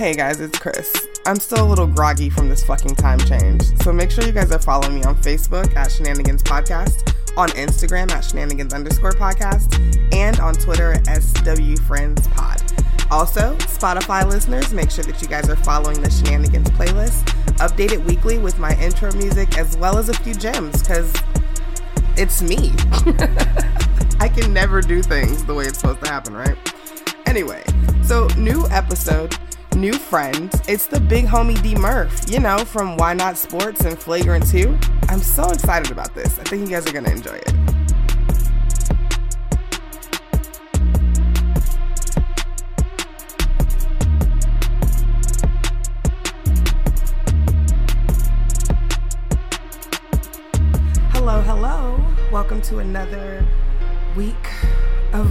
Hey guys, it's Chris. I'm still a little groggy from this fucking time change, so make sure you guys are following me on Facebook at Shenanigans Podcast, on Instagram at Shenanigans underscore podcast, and on Twitter at SW Friends Pod. Also, Spotify listeners, make sure that you guys are following the Shenanigans playlist, updated weekly with my intro music as well as a few gems, because it's me. I can never do things the way it's supposed to happen, right? Anyway, so new episode, new friends. It's the big homie D Murph, you know, from Why Not Sports and Flagrant 2. I'm so excited about this. I think you guys are going to enjoy it. Hello, hello. Welcome to another week of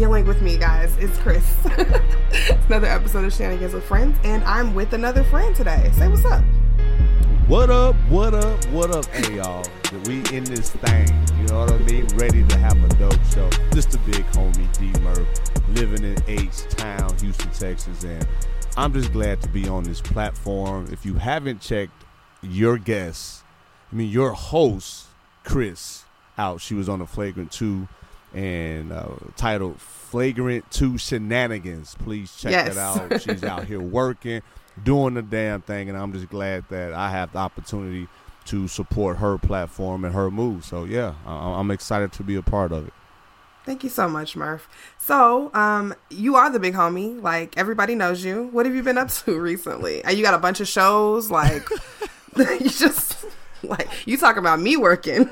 dealing with me, guys. It's Chris. it's another episode of Shenanigans with Friends, and I'm with another friend today. Say what's up. What up, what up, what up, hey y'all? We in this thing, you know what I mean? Ready to have a dope show. Just a big homie, D Murph, living in H Town, Houston, Texas, and I'm just glad to be on this platform. If you haven't checked your guest, I mean your host, Chris, out, she was on the Flagrant 2 and uh, titled Flagrant 2 Shenanigans. Please check Yes. that out. She's out here working, doing the damn thing, and I'm just glad that I have the opportunity to support her platform and her move. So, yeah, I- I'm excited to be a part of it. Thank you so much, Murph. So, um, you are the big homie. Like everybody knows you. What have you been up to recently? Uh, You got a bunch of shows. Like you just like you talk about me working.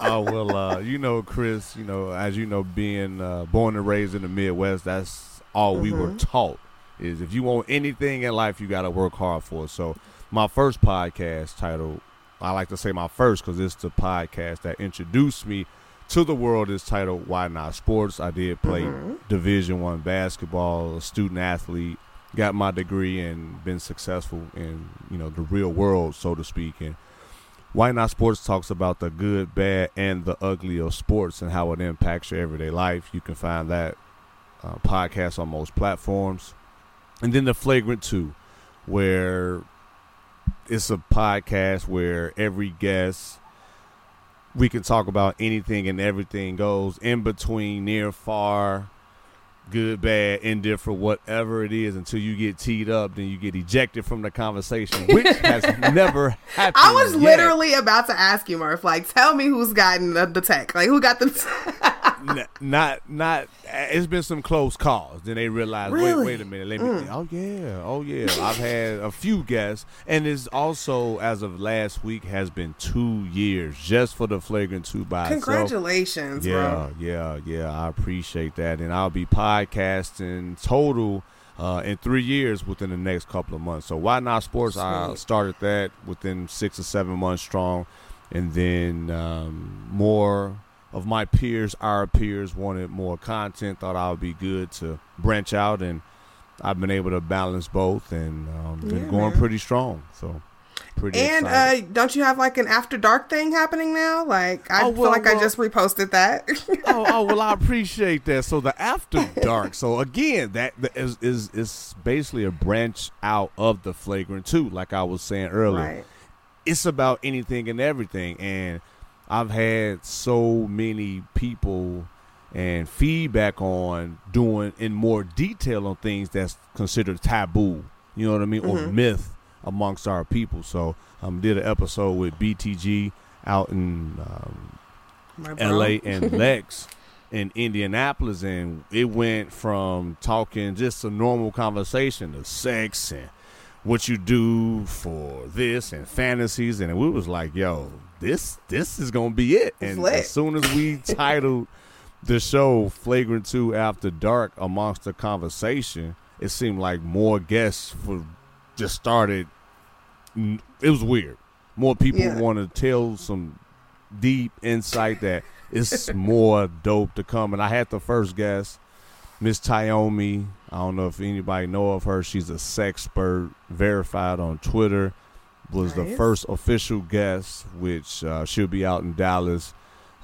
Oh well, uh, you know, Chris. You know, as you know, being uh, born and raised in the Midwest, that's all we were taught. Is if you want anything in life, you got to work hard for it. So, my first podcast titled, I like to say my first because it's the podcast that introduced me to the world. Is titled "Why Not Sports." I did play Division One basketball, a student athlete, got my degree, and been successful in you know the real world, so to speak, and why Not Sports talks about the good, bad, and the ugly of sports and how it impacts your everyday life. You can find that uh, podcast on most platforms. And then the Flagrant 2, where it's a podcast where every guest we can talk about anything and everything goes in between, near, far, good, bad, indifferent, whatever it is, until you get teed up, then you get ejected from the conversation, which has never happened. I was yet. literally about to ask you, Murph. Like, tell me who's gotten the, the tech. Like, who got the? not not it's been some close calls. Then they realize Really? wait wait a minute let me oh yeah. Oh yeah. I've had a few guests. And it's also as of last week has been two years just for the flagrant two by itself. Congratulations, yeah bro. yeah yeah i appreciate that. And i'll be podcasting total uh, in three years within the next couple of months. So why not sports? I started that within six or seven months strong. And then um, more of my peers, our peers, wanted more content. Thought I would be good to branch out, and I've been able to balance both, and um, been Yeah, going man. pretty strong. So pretty And uh, don't you have like an after dark thing happening now? Like, I Oh, feel well, like I just reposted that. oh, oh well, I appreciate that. So the after dark. So again, that that is is is basically a branch out of the flagrant too. like I was saying earlier. right. it's about anything and everything and i've had so many people and feedback on doing in more detail on things that's considered taboo. You know what i mean? Or myth amongst our people. So um did an episode with btg out in um, LA and Lex in Indianapolis, and it went from talking just a normal conversation to sex and what you do for this and fantasies, and we was like, "Yo, this this is gonna be it." And as soon as we titled the show "Flagrant Two After Dark" amongst the conversation, it seemed like more guests for just started. It was weird. More people Yeah. want to tell some deep insight that it's more dope to come. And I had the first guest, Miss Tyomi. I don't know if anybody know of her. She's a sexpert, verified on Twitter. Was the first official guest, which uh, she'll be out in Dallas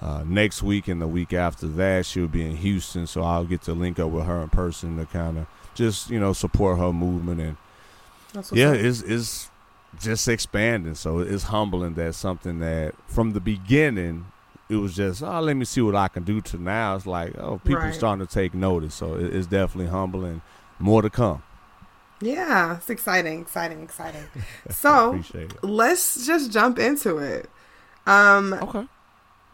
uh, next week, and the week after that she'll be in Houston. So I'll get to link up with her in person to kind of just you know support her movement and That's yeah, up. it's it's just expanding. So it's humbling that something that from the beginning it was just oh let me see what I can do to now it's like oh people Right. starting to take notice. So it's definitely humbling. More to come. Yeah, it's exciting, exciting, exciting. So let's just jump into it. Um, Okay.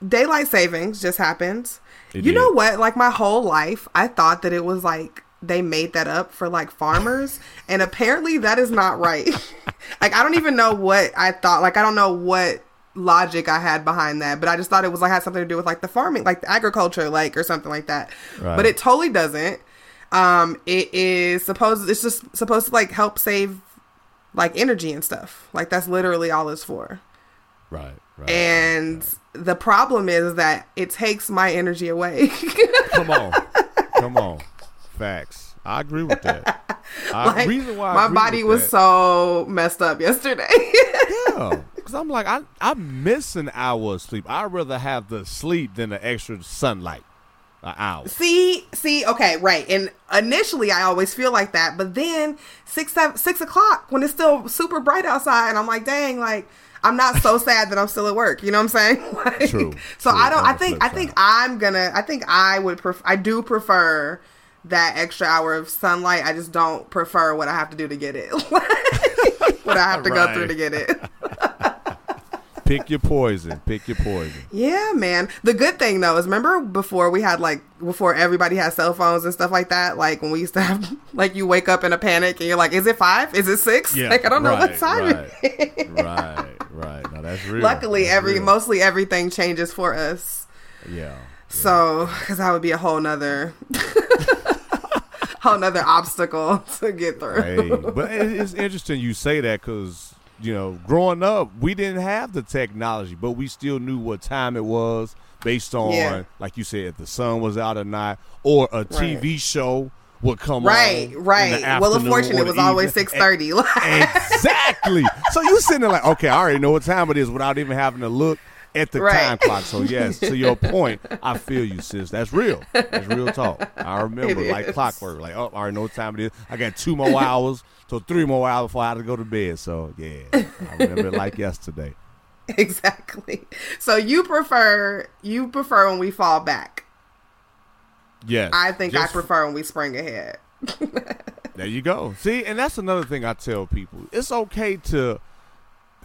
daylight savings just happened. It you did. know what? Like my whole life, I thought that it was like they made that up for like farmers, and apparently that is not right. like I don't even know what I thought. Like I don't know what logic I had behind that, but I just thought it was like had something to do with like the farming, like the agriculture, like or something like that. Right. But it totally doesn't. Um, it is supposed. It's just supposed to like help save like energy and stuff. Like that's literally all it's for. Right. Right. And the problem is that it takes my energy away. come on, come on. Facts. I agree with that. I, like, reason why my body was that- so messed up yesterday. Yeah, because I'm like, I, I'm missing an hour of sleep. I'd rather have the sleep than the extra sunlight. An hour. see, see, okay, right. And initially, I always feel like that, but then six, seven, six o'clock when it's still super bright outside, and I'm like, dang, like. I'm not so sad that I'm still at work. You know what I'm saying? Like, True, So true, I don't. I think. I think side. I'm gonna. I think I would. Pref- I do prefer that extra hour of sunlight. I just don't prefer what I have to do to get it. what I have to go through to get it. Pick your poison. Pick your poison. Yeah, man. The good thing though is remember before we had like before everybody had cell phones and stuff like that. Like when we used to have like you wake up in a panic and you're like, is it five? Is it six? like I don't know what right, time right, it is. right, right. Now that's real. Luckily, That's every real. mostly everything changes for us. yeah. So, because that would be a whole nother, whole nother obstacle to get through. Hey, but it's interesting you say that because you know, growing up, we didn't have the technology, but we still knew what time it was based on, Yeah. like you said, if the sun was out or not, or a TV show would come Right, right. Well, fortune, it was always six thirty. exactly. So you sitting there like, okay, I already know what time it is without even having to look at the Right. time clock. So yes, to your point, I feel you, sis. That's real. That's real talk. I remember It like is. clockwork. Like, oh, I already know what time it is. I got two more hours, so three more hours before I have to go to bed. So yeah, I remember it like yesterday. exactly. So you prefer you prefer when we fall back. Yes, I think I prefer when we spring ahead. There you go. See, and that's another thing I tell people. It's okay to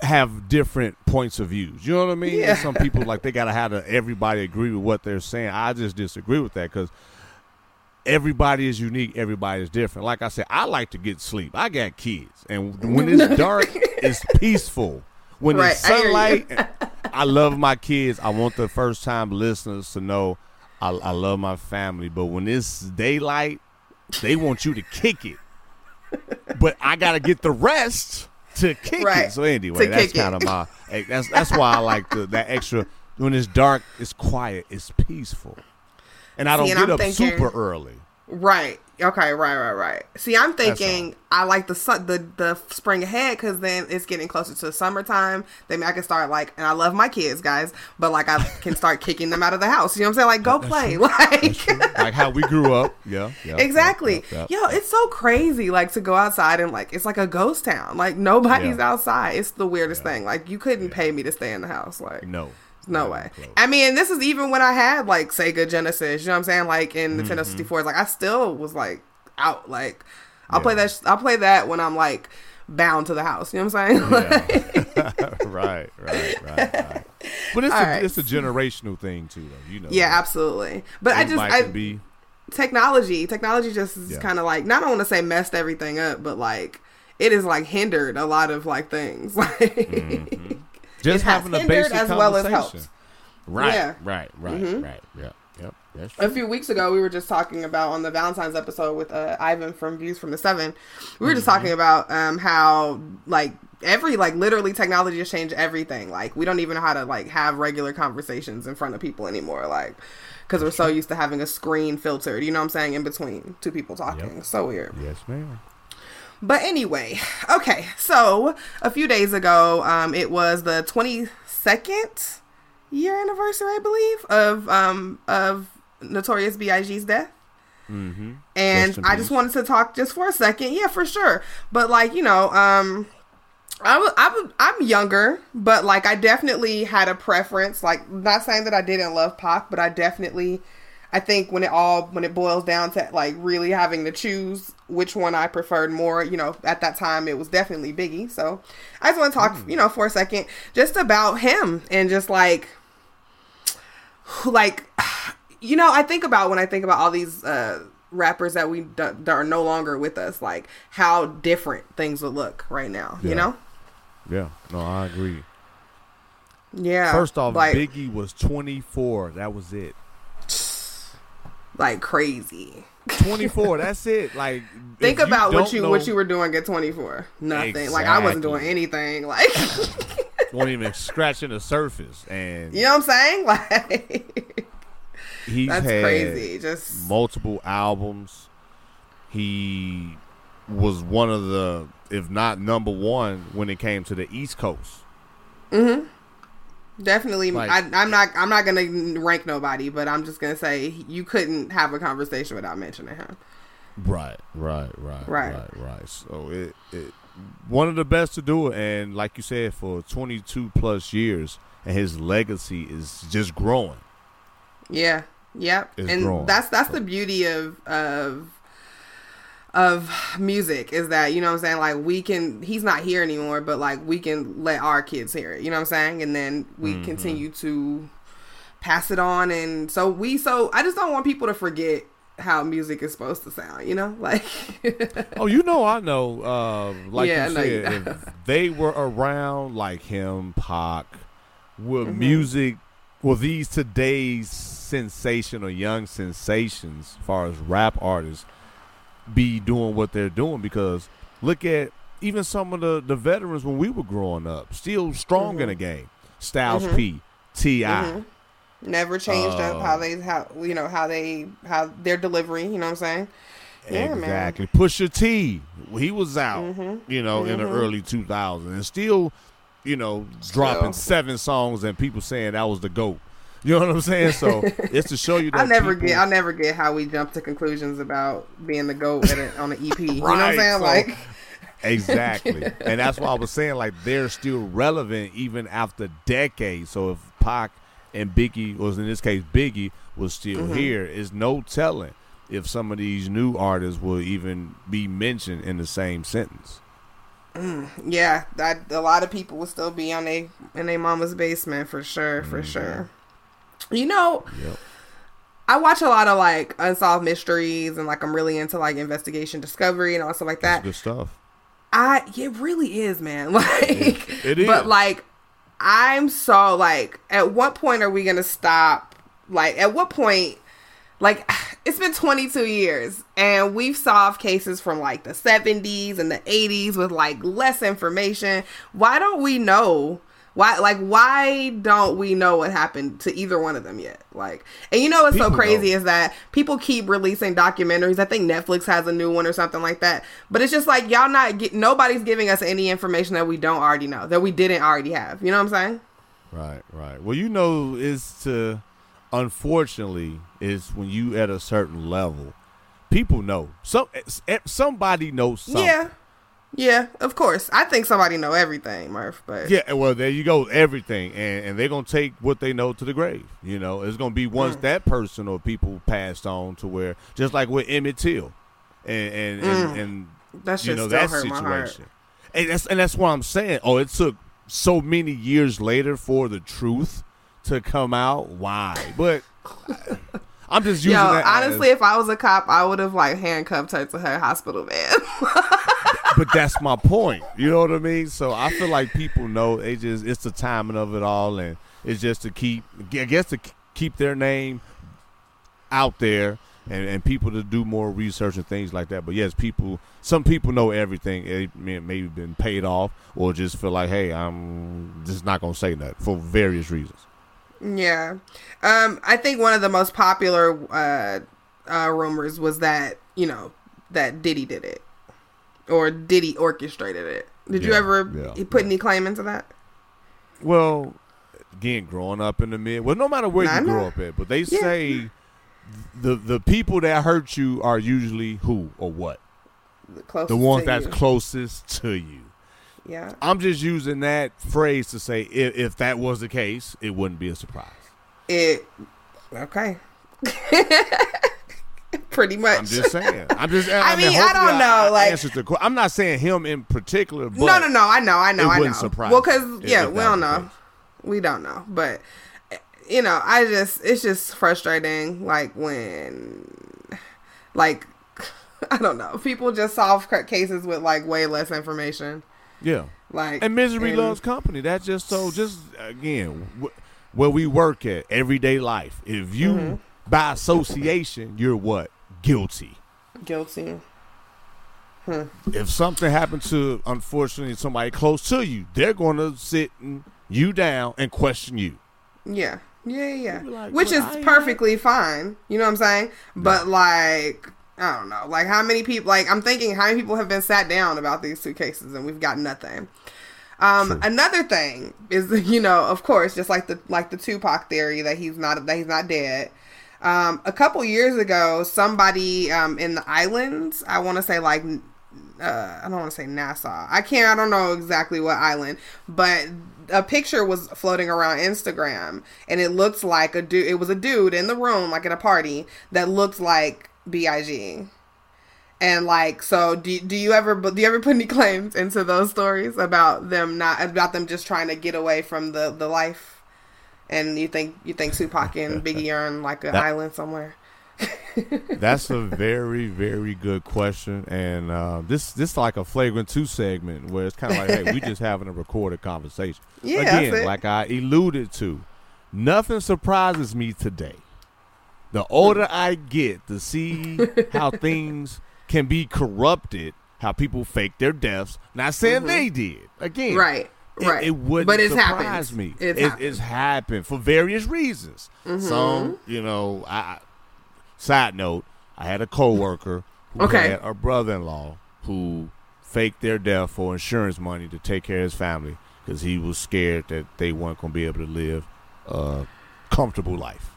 have different points of views. You know what I mean? Yeah. Some people like they gotta have to, everybody agree with what they're saying. I just disagree with that because everybody is unique. Everybody is different. Like I said, I like to get sleep. I got kids, and when it's dark, it's peaceful. When it's Right, I sunlight, I love my kids. I want the first time listeners to know I, I love my family. But when it's daylight, they want you to kick it. But I gotta get the rest to kick Right, it. So anyway, to that's kind of my. That's that's why I like the that extra. When it's dark, it's quiet, it's peaceful, and I don't See, and get I'm up thinking- super early. Right. Okay. Right. Right. Right. See, I'm thinking. I like the sun, the the spring ahead because then it's getting closer to summertime. Then I can start like, and I love my kids, guys, but like I can start kicking them out of the house. You know what I'm saying? Like, go play. Like, like how we grew up. Yeah, yeah exactly. yeah, yeah, Yo, it's so crazy. Like to go outside and like it's like a ghost town. Like nobody's outside. It's the weirdest thing. Like you couldn't pay me to stay in the house. Like No, no way. close. I mean, this is even when I had like Sega Genesis. You know what I'm saying? Like in Nintendo Mm-hmm. 64s, like I still was like out. Like I'll Yeah. play that. I'll play that when I'm like bound to the house. You know what I'm saying? Yeah. right, right, right, right. But it's All a, right. it's a generational thing too, though. You know. yeah, absolutely. But I just I be. technology technology just is Yeah. kind of like not I want to say messed everything up, but like it is like hindered a lot of like things. Like Just having a basic as well as conversation. helped. Right, Yeah. right, right, Mhm. right. Yeah, yep. That's a few weeks ago we were just talking about on the valentine's episode with uh, ivan from views from the seven we were just talking about um, how like every like literally technology has changed everything like we don't even know how to like have regular conversations in front of people anymore like because we're so used to having a screen filtered you know what i'm saying in between two people talking Yep. so weird Yes, ma'am. But anyway, okay. So a few days ago, um, it was the 22nd year anniversary, I believe, of um of Notorious B.I.G.'s death. Mm-hmm. And I just wanted to talk just for a second. Yeah, for sure. But like, you know, um I was, I was, I'm younger, but like I definitely had a preference. Like, not saying that I didn't love Pac, but I definitely, I think when it all when it boils down to like really having to choose which one I preferred more, you know, at that time it was definitely Biggie. So I just want to talk, Hmm. you know, for a second just about him and just like, like, you know, I think about when I think about all these uh rappers that we d- that are no longer with us, like how different things would look right now. Yeah. You know. Yeah, no, I agree. Yeah. First off, like Biggie was 24. That was it. Like crazy. 24. that's it. Like, Think about what you know- what you were doing at 24. Nothing. Like I wasn't doing anything. Like won't even scratching the surface, and you know what I'm saying? Like he's that's had crazy. Just multiple albums. He was one of the, if not number one, when it came to the East Coast. Mm-hmm. Definitely. Like- I, I'm not. I'm not gonna rank nobody, but I'm just gonna say you couldn't have a conversation without mentioning him. Right, right, right, Right. right, right. So it, it one of the best to do it, and like you said, for 22 plus years, and his legacy is just growing. Yeah. Yep. It's and growing. that's that's the beauty of of of music is that you know what I'm saying like we can he's not here anymore but like we can let our kids hear it you know what I'm saying and then we Mm-hmm. continue to pass it on and so we so I just don't want people to forget how music is supposed to sound you know like Oh, you know, I know. Uh, like Yeah, I you know you said, know. if they were around like him, Pac, with Mm-hmm. music, well, these today's sensational young sensations, as far as rap artists, be doing what they're doing because look at even some of the, the veterans when we were growing up, still strong Mm-hmm. in the game. Styles P, Ti, never changed up Uh, how they how you know how they how their delivery you know what I'm saying yeah man exactly. Pusha T, he was out, Mm-hmm. you know, in the early 2000s, and still, you know, dropping seven songs and people saying that was the goat. You know what I'm saying? So it's to show you that I never people- get I never get how we jump to conclusions about being the goat at a, on an EP. You know what I'm saying? so- like exactly, and that's why I was saying like they're still relevant even after decades. So if Pac and Biggie was in this case Biggie was still Mm-hmm. here, is no telling if some of these new artists will even be mentioned in the same sentence. yeah, that a lot of people will still be on a in their mama's basement for sure, Mm-hmm. for sure. You know, Yep. I watch a lot of like unsolved mysteries and like I'm really into like investigation discovery and all stuff like That's that. good stuff. I it really is, man. Like It is. But like I'm so like at what point are we going to stop? Like at what point like it's been 22 years and we've solved cases from like the 70s and the 80s with like less information. Why don't we know? Why like why don't we know what happened to either one of them yet? Like and you know what's so crazy know. is that people keep releasing documentaries. I think Netflix has a new one or something like that. But it's just like y'all not get nobody's giving us any information that we don't already know, that we didn't already have. You know what I'm saying? Right, right. Well, you know, is to unfortunately is when you at a certain level, people know. Some eh, somebody knows something. Yeah. Yeah, of course. I think somebody know everything, Murph, but Yeah, well, there you go. Everything, and, and they're gonna take what they know to the grave. You know, it's gonna be once mm. that person or people passed on to where, just like with Emmett Till, and and and, mm. and that you know that hurt my heart. situation. And that's and that's what I'm saying. Oh, it took so many years later for the truth to come out. Why? But I'm just using Yo, that. as- honestly, if I was a cop, I would have like handcuffed her to her hospital van. but that's my point. You know what I mean? So I feel like people know they just it's the timing of it all, and it's just to keep, I guess, to keep their name out there, and, and people to do more research and things like that. But yes, people, some people know everything. It may maybe been paid off, or just feel like, hey, I'm just not gonna say that for various reasons. Yeah. Um, I think one of the most popular uh, uh, rumors was that, you know, that Diddy did it. Or Diddy orchestrated it. Did you ever yeah, put yeah. any claim into that? Well, again, growing up in the mid, well, no matter where you grow know. up at, but they Yeah. say the the people that hurt you are usually who or what? The, closest The ones that's you. closest to you. Yeah. I'm just using that phrase to say if, if that was the case, it wouldn't be a surprise. It okay. Pretty much. I'm just saying. I'm just. I mean, I don't know, like- answered the que- I'm not saying him in particular. But no, no, no. I know, I know, it I know. surprise well, because yeah, if we don't know. case. We don't know, but you know, I just it's just frustrating. Like when, like, I don't know, people just solve cases with like way less information. Yeah. Like And misery and- loves company. That's just so. Just again, wh- where we work at everyday life. If you Mm-hmm. by association, you're what guilty. guilty. If something happened to unfortunately somebody close to you, they're going to sit you down and question you. Yeah. Yeah, yeah. like, Which is I perfectly fine. You know what I'm saying? But like I don't know. Like how many people like I'm thinking how many people have been sat down about these two cases and we've got nothing. Um another thing is you know, of course, just like the like the Tupac theory that he's not that he's not dead. Um a couple years ago, somebody um in the islands, I want to say like uh, I don't want to say Nassau. I can't. I don't know exactly what island, but a picture was floating around Instagram, and it looked like a dude. It was a dude in the room, like at a party, that looked like Big. And like, so do do you ever do you ever put any claims into those stories about them not about them just trying to get away from the the life? And you think you think Tupac and Biggie are on like an That- island somewhere? That's a very, very good question, and uh, this this is like a flagrant two segment where it's kind of like, hey, we just having a recorded conversation. Yeah, Again, like I alluded to, nothing surprises me today. The older I get, to see how things can be corrupted, how people fake their deaths. Not saying they did. Again, Mm-hmm. Right. it, Right. it wouldn't But it's surprise happened. me. It's It- happened. it's happened for various reasons. Mm-hmm. Some, you know, I. I- Side note: I had a coworker who Okay. had a brother-in-law who faked their death for insurance money to take care of his family because he was scared that they weren't going to be able to live a comfortable life.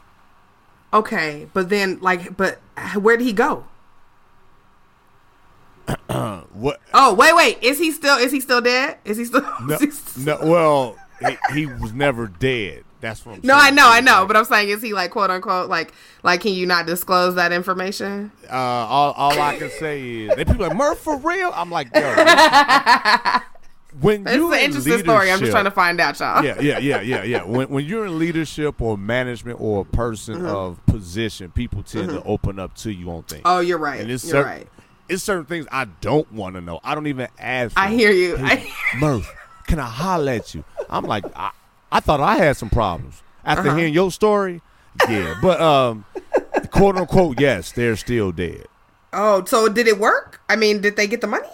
Okay, but then like, but where did he go? What? Oh wait, wait, is he still is he still dead? Is he still? No, he still- no well, he, he was never dead. That's what I'm No, I know, I know, but I'm saying, is he like quote unquote like like can you not disclose that information? uh, all, all I can say is, they people like Murph for real. I'm like, yo, when It's you an in interesting story. I'm just trying to find out, y'all. yeah, yeah, yeah, yeah, yeah. When when you're in leadership or management or a person Mm-hmm. of position, people tend to open up to you on things. Oh, you're right. and it's you're certain, right. it's certain things I don't want to know. I don't even ask. I hear you. Hey, I- Murph, can I holler at you? I'm like, I, I thought I had some problems after Uh-huh. hearing your story. Yeah, but um, quote unquote, yes, they're still dead. Oh, so did it work? I mean, did they get the money?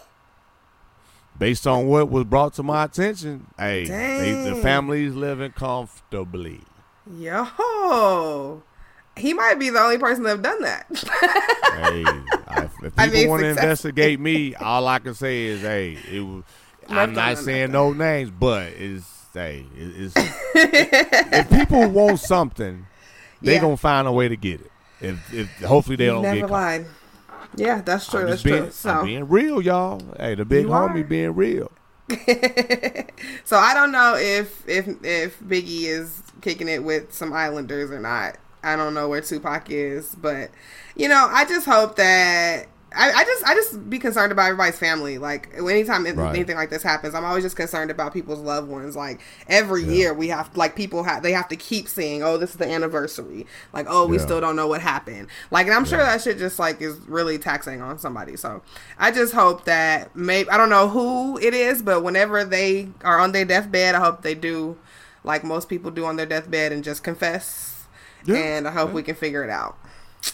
Based on what was brought to my attention, hey, they, the family's living comfortably. Yo, he might be the only person to have done that. hey, I, if people I mean, want to investigate me, all I can say is, hey, it was. I'm not saying no names, but it's hey, it- it's if people want something, they Yeah. gonna find a way to get it. If, if hopefully they don't never get caught. Yeah, that's true. That's being, true. So, I'm being real, y'all. Hey, the big homie are. being real. so I don't know if if if Biggie is kicking it with some Islanders or not. I don't know where Tupac is, but you know, I just hope that I, I just I just be concerned about everybody's family. Like anytime Right. anything like this happens, I'm always just concerned about people's loved ones. Like every year we have like people have they have to keep saying, "Oh, this is the anniversary." Like, "Oh, we Yeah. still don't know what happened." Like, and I'm sure Yeah. that shit just like is really taxing on somebody. So I just hope that maybe I don't know who it is, but whenever they are on their deathbed, I hope they do like most people do on their deathbed and just confess. Yeah. And I hope we can figure it out.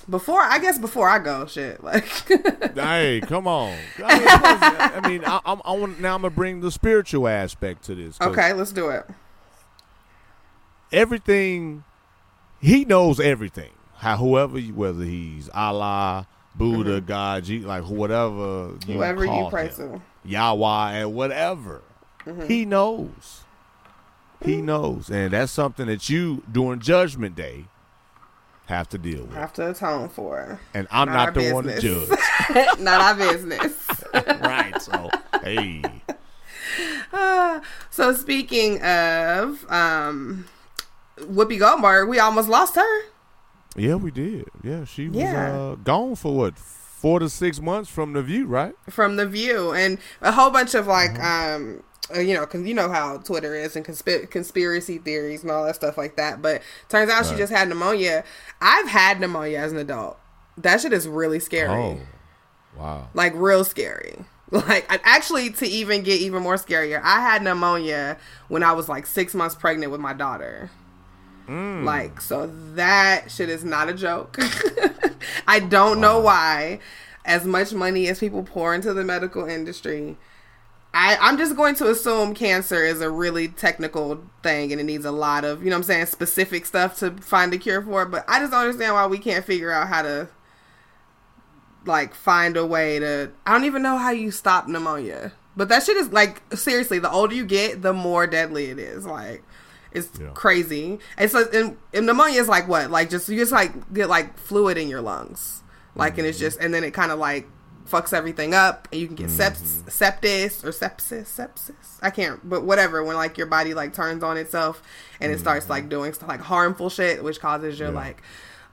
Before I guess before I go, shit. Like hey, come on. I mean, I mean, I, I'm, I want now. I'm gonna bring the spiritual aspect to this. Okay, let's do it. everything he knows everything how whoever you, whether he's allah buddha god G, like whatever you Mm-hmm. Whoever you pray him, to. Mm-hmm. yahweh and whatever he knows he Mm-hmm. knows and that's something that you during judgment day have to deal with. Have to atone for. And I'm Not not, the one to judge. Not our business. right. So, hey. So speaking of um, Whoopi Goldberg, we almost lost her. Yeah, we did. Yeah, she was Yeah. uh, gone for what? Four to six months from the view, right? from the view and a whole bunch of like um uh, you know because you know how twitter is and consp- conspiracy theories and all that stuff like that but turns out she just had pneumonia i've had pneumonia as an adult that shit is really scary Oh. Wow. like real scary like actually to even get even more scarier i had pneumonia when i was like six months pregnant with my daughter Mm. like so that shit is not a joke i don't know why as much money as people pour into the medical industry I, I'm just going to assume cancer is a really technical thing and it needs a lot of, you know what I'm saying, specific stuff to find a cure for it. But I just don't understand why we can't figure out how to like find a way to I don't even know how you stop pneumonia. But that shit is like seriously, the older you get, the more deadly it is. Like it's Yeah. crazy. And so and, and pneumonia is like what? Like just you just like get like fluid in your lungs. Like and it's mm-hmm. just and then it kind of like fucks everything up and you can get seps, mm-hmm. sepsis or sepsis sepsis i can't but whatever when like your body like turns on itself and it starts mm-hmm. like doing stuff like harmful shit which causes your Yeah. like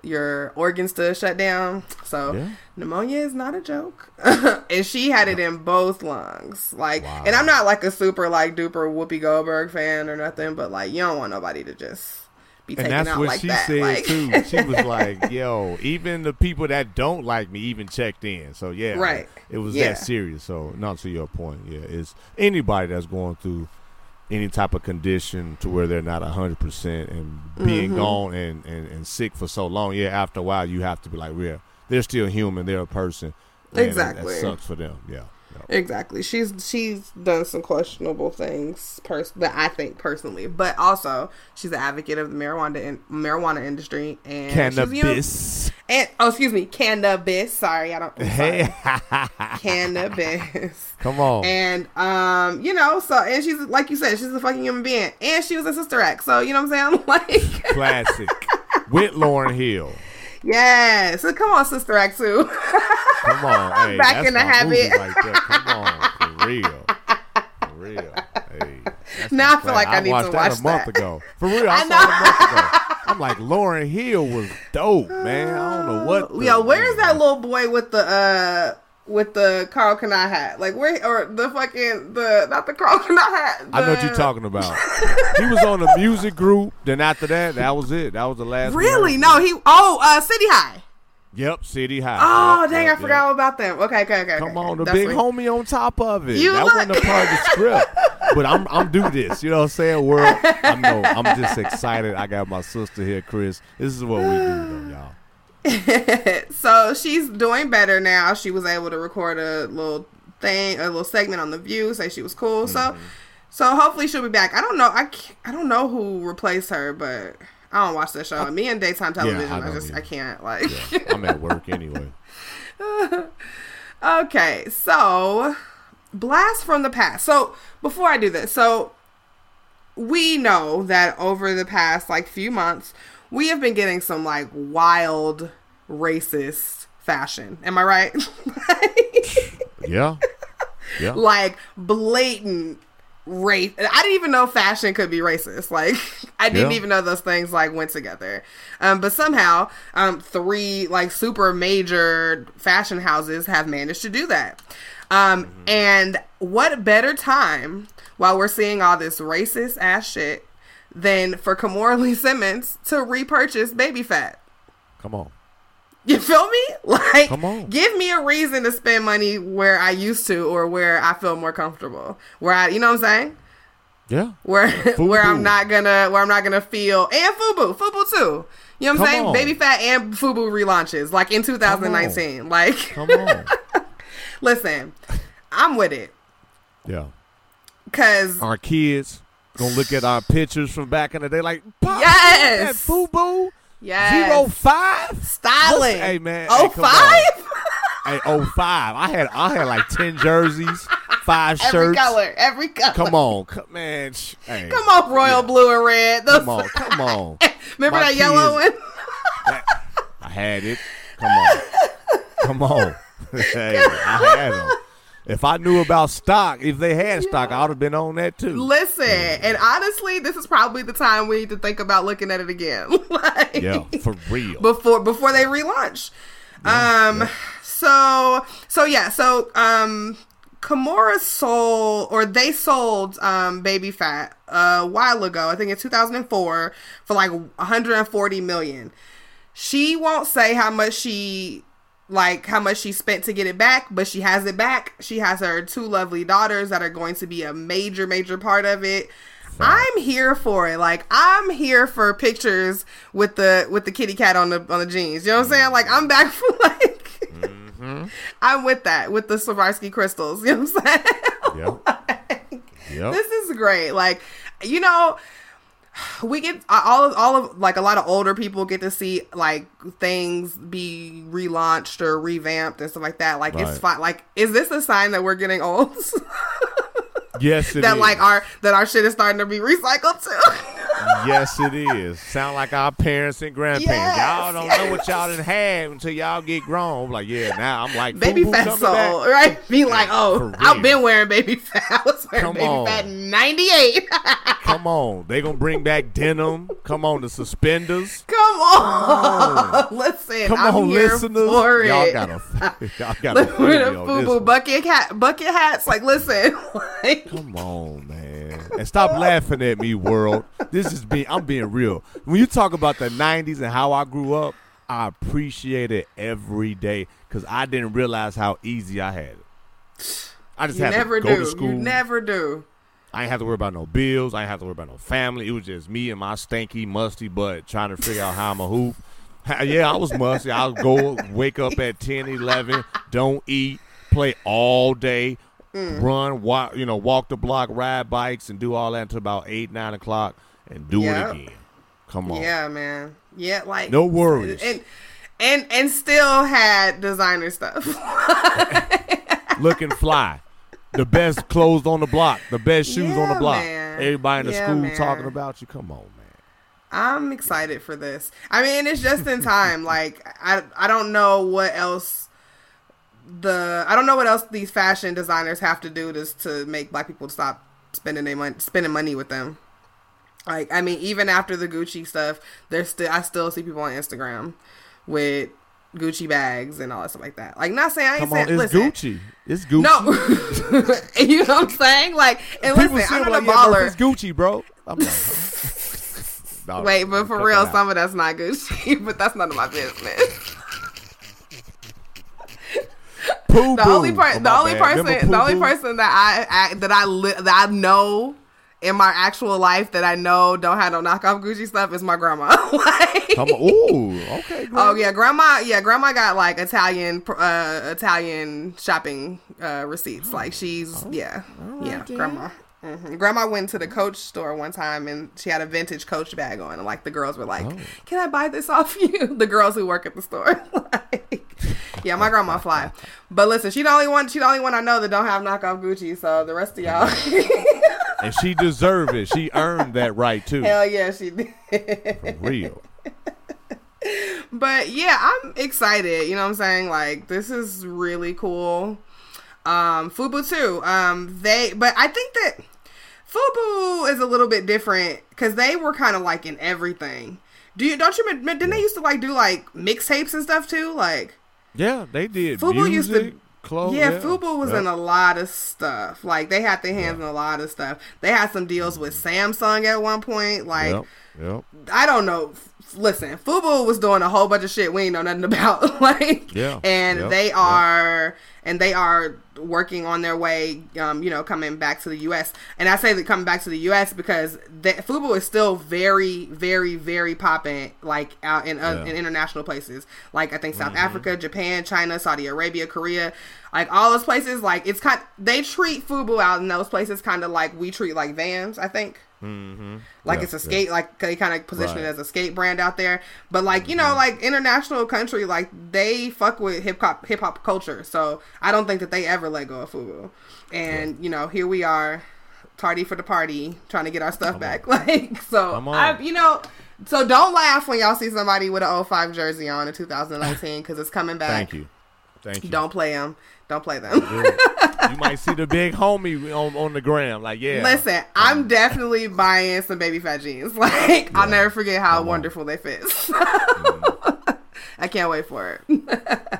your organs to shut down so Yeah. pneumonia is not a joke and she had it in both lungs like Wow. and i'm not like a super like duper whoopi goldberg fan or nothing but like you don't want nobody to just be And taken that's out what like she that said like too. She was like, "Yo, even the people that don't like me even checked in." So yeah, Right. It was Yeah. that serious. So not to your point, yeah, it's anybody that's going through any type of condition to where they're not hundred percent and being Mhm. gone and, and and sick for so long. Yeah, after a while, you have to be like, "Yeah, they're still human. They're a person." Exactly. That sucks for them. Yeah. Exactly. She's she's done some questionable things pers- that I think personally, but also she's an advocate of the marijuana in- marijuana industry and she's, you know- Cannabis. and oh, excuse me, cannabis. Sorry, I don't. I'm. Hey, cannabis. come on. And um, you know, so and she's like you said, she's a fucking human being, and she was a sister act. So you know what I'm saying? Like, Classic. With Lauryn Hill. Yeah. So come on, sister act too. Come on, hey, Back in the habit. Right. Come on, for real, for real. Hey, Now I feel like I need to watched watch that a month that. ago. For real, I, I saw it a month ago. I'm like, Lauryn Hill was dope, man. I don't know what. the- Yo, where's that little boy with the uh with the Karl Kani hat? Like where or the fucking the not the Carl Kanai hat. I know what you're talking about. he was on the music group. Then after that, that was it. That was the last. Really? No, he oh uh City High. Yep, City High. Oh Yep, dang, yep, I forgot all yep. about them. Okay, okay, okay. Come okay. on, the That's big homie on top of it. You that look- wasn't a part of the script. But I'm I'm do this. You know what I'm saying? World. I'm no. I'm just excited. I got my sister here, Chris. This is what we do, though, y'all. so she's doing better now. She was able to record a little thing, a little segment on the View, say she was cool. So, Mm-hmm. so hopefully she'll be back. I don't know. I can't, I don't know who replaced her, but I don't watch that show. Me and daytime television, I I, just. I can't like. Yeah, I'm at work anyway. Okay, so blast from the past. So before I do this, so we know that over the past like few months, we have been getting some like wild racist fashion. Am I right? Yeah, yeah. like blatant race. I didn't even know fashion could be racist. Like I didn't Yeah. even know those things like went together. Um, but somehow, um, three like super major fashion houses have managed to do that. Um, and what better time while we're seeing all this racist ass shit than for Kimora Lee Simmons to repurchase Baby Phat? Come on. You feel me? Like, Come on. give me a reason to spend money where I used to or where I feel more comfortable. Where I, you know what I'm saying? Yeah. Where where I'm not gonna where I'm not gonna feel and Fubu, Fubu too. You know what I'm Come saying? on. Baby Phat and Fubu relaunches like in 2019. Like, Come on. listen, I'm with it Yeah. because Our kids gonna look at our pictures from back in the day, like, Pop, Yes. Boo Boo yes, zero five. styling. Hey, man. Oh Hey, five, Hey, oh five. I had I had like ten jerseys, five every shirts. Every color, every color. Come on, co- man. Hey, come on, royal Yeah. blue and red. Those- Come on, come on. Remember My that yellow one? I had it. Come on, come on. hey, I had them. If I knew about stock, if they had stock, I would have been on that too. Listen, and honestly, this is probably the time we need to think about looking at it again. like, Yeah, for real. before before they relaunch. um so so yeah, so um Kimora sold or they sold um Baby Phat a while ago. I think in 2004 for like 140 million. She won't say how much she like how much she spent to get it back, but she has it back. She has her two lovely daughters that are going to be a major major part of it. I'm here for it. Like I'm here for pictures with the with the kitty cat on the on the jeans. You know what I'm saying? Like I'm back for like mm-hmm. I'm with that with the Swarovski crystals. You know what I'm saying? Yep. Yep. This is great. Like you know, we get all of all of like a lot of older people get to see like things be relaunched or revamped and stuff like that. Like it's Right. fine. Like is this a sign that we're getting old? Yes, it that is. like our that our shit is starting to be recycled too. yes, it is. Sound like our parents and grandparents. Yes, y'all don't know what y'all didn't have until y'all get grown. I'm like, yeah, now I'm like, Baby Phat soul, back. right? Be like, oh, I've been wearing Baby Phat. I was wearing Come baby on. fat '98. Come on, they gonna bring back denim. Come on, the suspenders. Come on, listen. Come I'm on, here listeners. For Y'all it. got a, y'all got a Look with the FUBU one. bucket hat, bucket hats. Like, listen, like, Come on, man, and stop laughing at me, world. This is being. I'm being real. When you talk about the '90s and how I grew up, I appreciate it every day because I didn't realize how easy I had it. I just you had never to go do. to school. You never do. I ain't have to worry about no bills. I ain't have to worry about no family. It was just me and my stanky, musty butt trying to figure out how I'm a hoop. Yeah, I was musty. I'll go wake up at 10, 11, don't eat, play all day, Mm. run, walk, you know, walk the block, ride bikes, and do all that until about 8, 9 o'clock and do Yep. it again. Come on. Yeah, man. Yeah, like No worries. and and and still had designer stuff. Looking fly. The best clothes on the block, the best shoes on the block. man. Everybody in the Yeah, school man. talking about you. Come on, man. I'm excited for this. I mean, it's just in time. Like I I don't know what else the I don't know what else these fashion designers have to do to to make black people stop spending their money spending money with them. Like I mean, even after the Gucci stuff, there's still I still see people on Instagram with Gucci bags and all that stuff like that. Like not saying I ain't Come saying on, it's listen, Gucci. It's Gucci. No, you know what I'm saying? Like, and People listen, I'm like, a yeah, bro, it's Gucci, bro. I'm like, huh? Wait, but for real, some of that's not Gucci, but that's none of my business. Poo The only Oh, the only bad. person, the only person that I, I that I li- that I know in my actual life that I know don't have no knockoff Gucci stuff is my grandma. like, Come on. Ooh, okay. Oh yeah, grandma. Yeah, grandma got like Italian, uh, Italian shopping uh, receipts. Like she's yeah, yeah, grandma. hmm Grandma went to the Coach store one time and she had a vintage Coach bag on, and like the girls were like, Oh. "Can I buy this off you?" The girls who work at the store. like, yeah, my grandma fly. But listen, she the only one. She the only one I know that don't have knockoff Gucci. So the rest of y'all, And she deserved it. She earned that right too. hell yeah, she did. For real. But yeah, I'm excited. You know what I'm saying? Like this is really cool. Um Fubu too. Um they but I think that Fubu is a little bit different cuz they were kind of like in everything. Do you don't you didn't they used to like do like mixtapes and stuff too? Like Yeah, they did. Fubu used Music, to- clothes. yeah, Fubu was Yep. in a lot of stuff. Like they had their hands in a lot of stuff. They had some deals with Samsung at one point. Like Yep. Yep. I don't know. Listen, Fubu was doing a whole bunch of shit we ain't know nothing about. like, Yeah, and yep, they yep. are, and they are working on their way. Um, you know, coming back to the U.S. And I say that coming back to the U.S. because the, Fubu is still very, very, very popping. Like out in uh, Yeah. in international places, like I think South Mm-hmm. Africa, Japan, China, Saudi Arabia, Korea, like all those places. Like it's kind, they treat Fubu out in those places kind of like we treat like Vans. I think. Mm-hmm. Like Yeah, it's a yeah. skate, like they kind of position it as a skate brand out there. But like you Mm-hmm. know, like international country, like they fuck with hip hop, hip hop culture. So I don't think that they ever let go of Fubu. And you know, here we are, tardy for the party, trying to get our stuff back. Like so, Come on. I, you know, So don't laugh when y'all see somebody with an 05 jersey on in 2019 because it's coming back. Thank you. Thank you. Don't play them. Don't play them. you might see the big homie on, on the gram. Like, yeah. Listen, I'm definitely buying some Baby Phat jeans. Like, I'll never forget how wonderful they fit. Mm. I can't wait for it.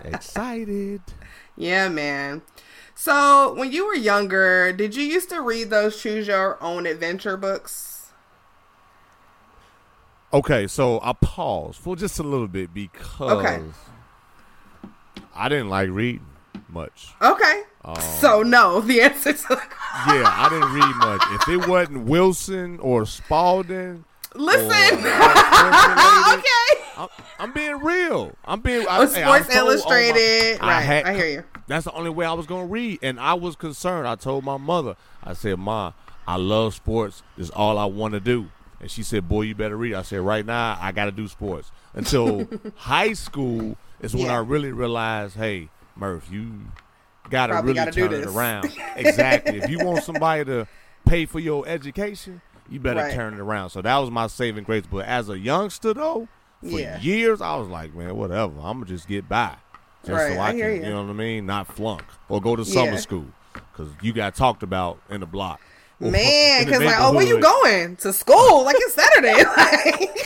Excited. Yeah, man. So, when you were younger, did you used to read those choose your own adventure books? Okay, so I paused for just a little bit because Okay. I didn't like reading much. Okay. so, um, no, the answer to the Yeah, I didn't read much. If it wasn't Wilson or Spalding, Listen. or sports-related, okay. I'm, I'm being real. I'm being. I, Or hey, I was Sports told, oh my- Illustrated. right. had- I hear you. That's the only way I was gonna read, and I was concerned. I told my mother, I said, "Ma, I love sports. This is all I want to do." And she said, "Boy, you better read." I said, "Right now, I got to do sports." Until high school is when Yeah. I really realized, hey, Murph, you gotta Probably really gotta turn it around. exactly. If you want somebody to pay for your education, you better Right. turn it around. So that was my saving grace. But as a youngster, though, for Yeah. years, I was like, man, whatever. I'm gonna just get by. Just Right, so I, I can, you. you know what I mean? Not flunk or go to summer Yeah. school because you got talked about in the block. Man, because like, oh, where you going to school? Like it's Saturday. Like,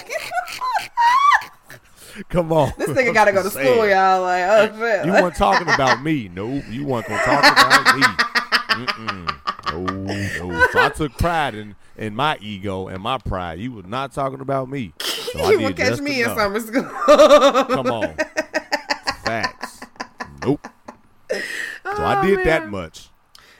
Come on, this nigga got to go to school, y'all. Like, oh shit. You weren't talking about me. Nope. you weren't gonna talk about me. Mm-mm. No, no. So I took pride in in my ego and my pride. You was not talking about me. So you will catch me in summer school. Come on, facts. Nope. So I Oh, did that much.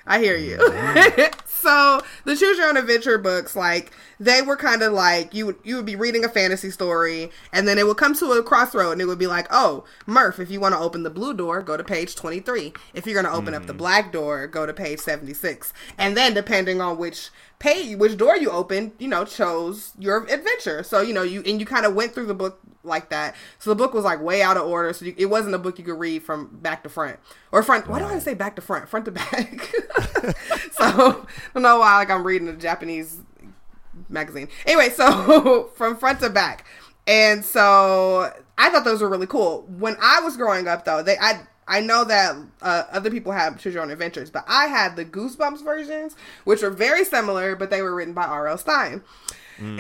I hear you. Mm-hmm. So the choose your own adventure books, like they were kind of like you would you would be reading a fantasy story, and then it would come to a crossroad, and it would be like, oh, Murph, if you want to open the blue door, go to page twenty three. If you're going to open up Mm-hmm. the black door, go to page seventy six. And then depending on which page, which door you opened, you know, chose your adventure. So you know you and you kind of went through the book like that. So the book was like way out of order. So you, it wasn't a book you could read from back to front or front. Why do I say back to front? Front to back. so I don't know why like I'm reading a Japanese magazine. Anyway, so from front to back. And so I thought those were really cool. When I was growing up though, they I I know that uh, other people have choose your own adventures, but I had the Goosebumps versions, which were very similar, but they were written by R.L. Stine.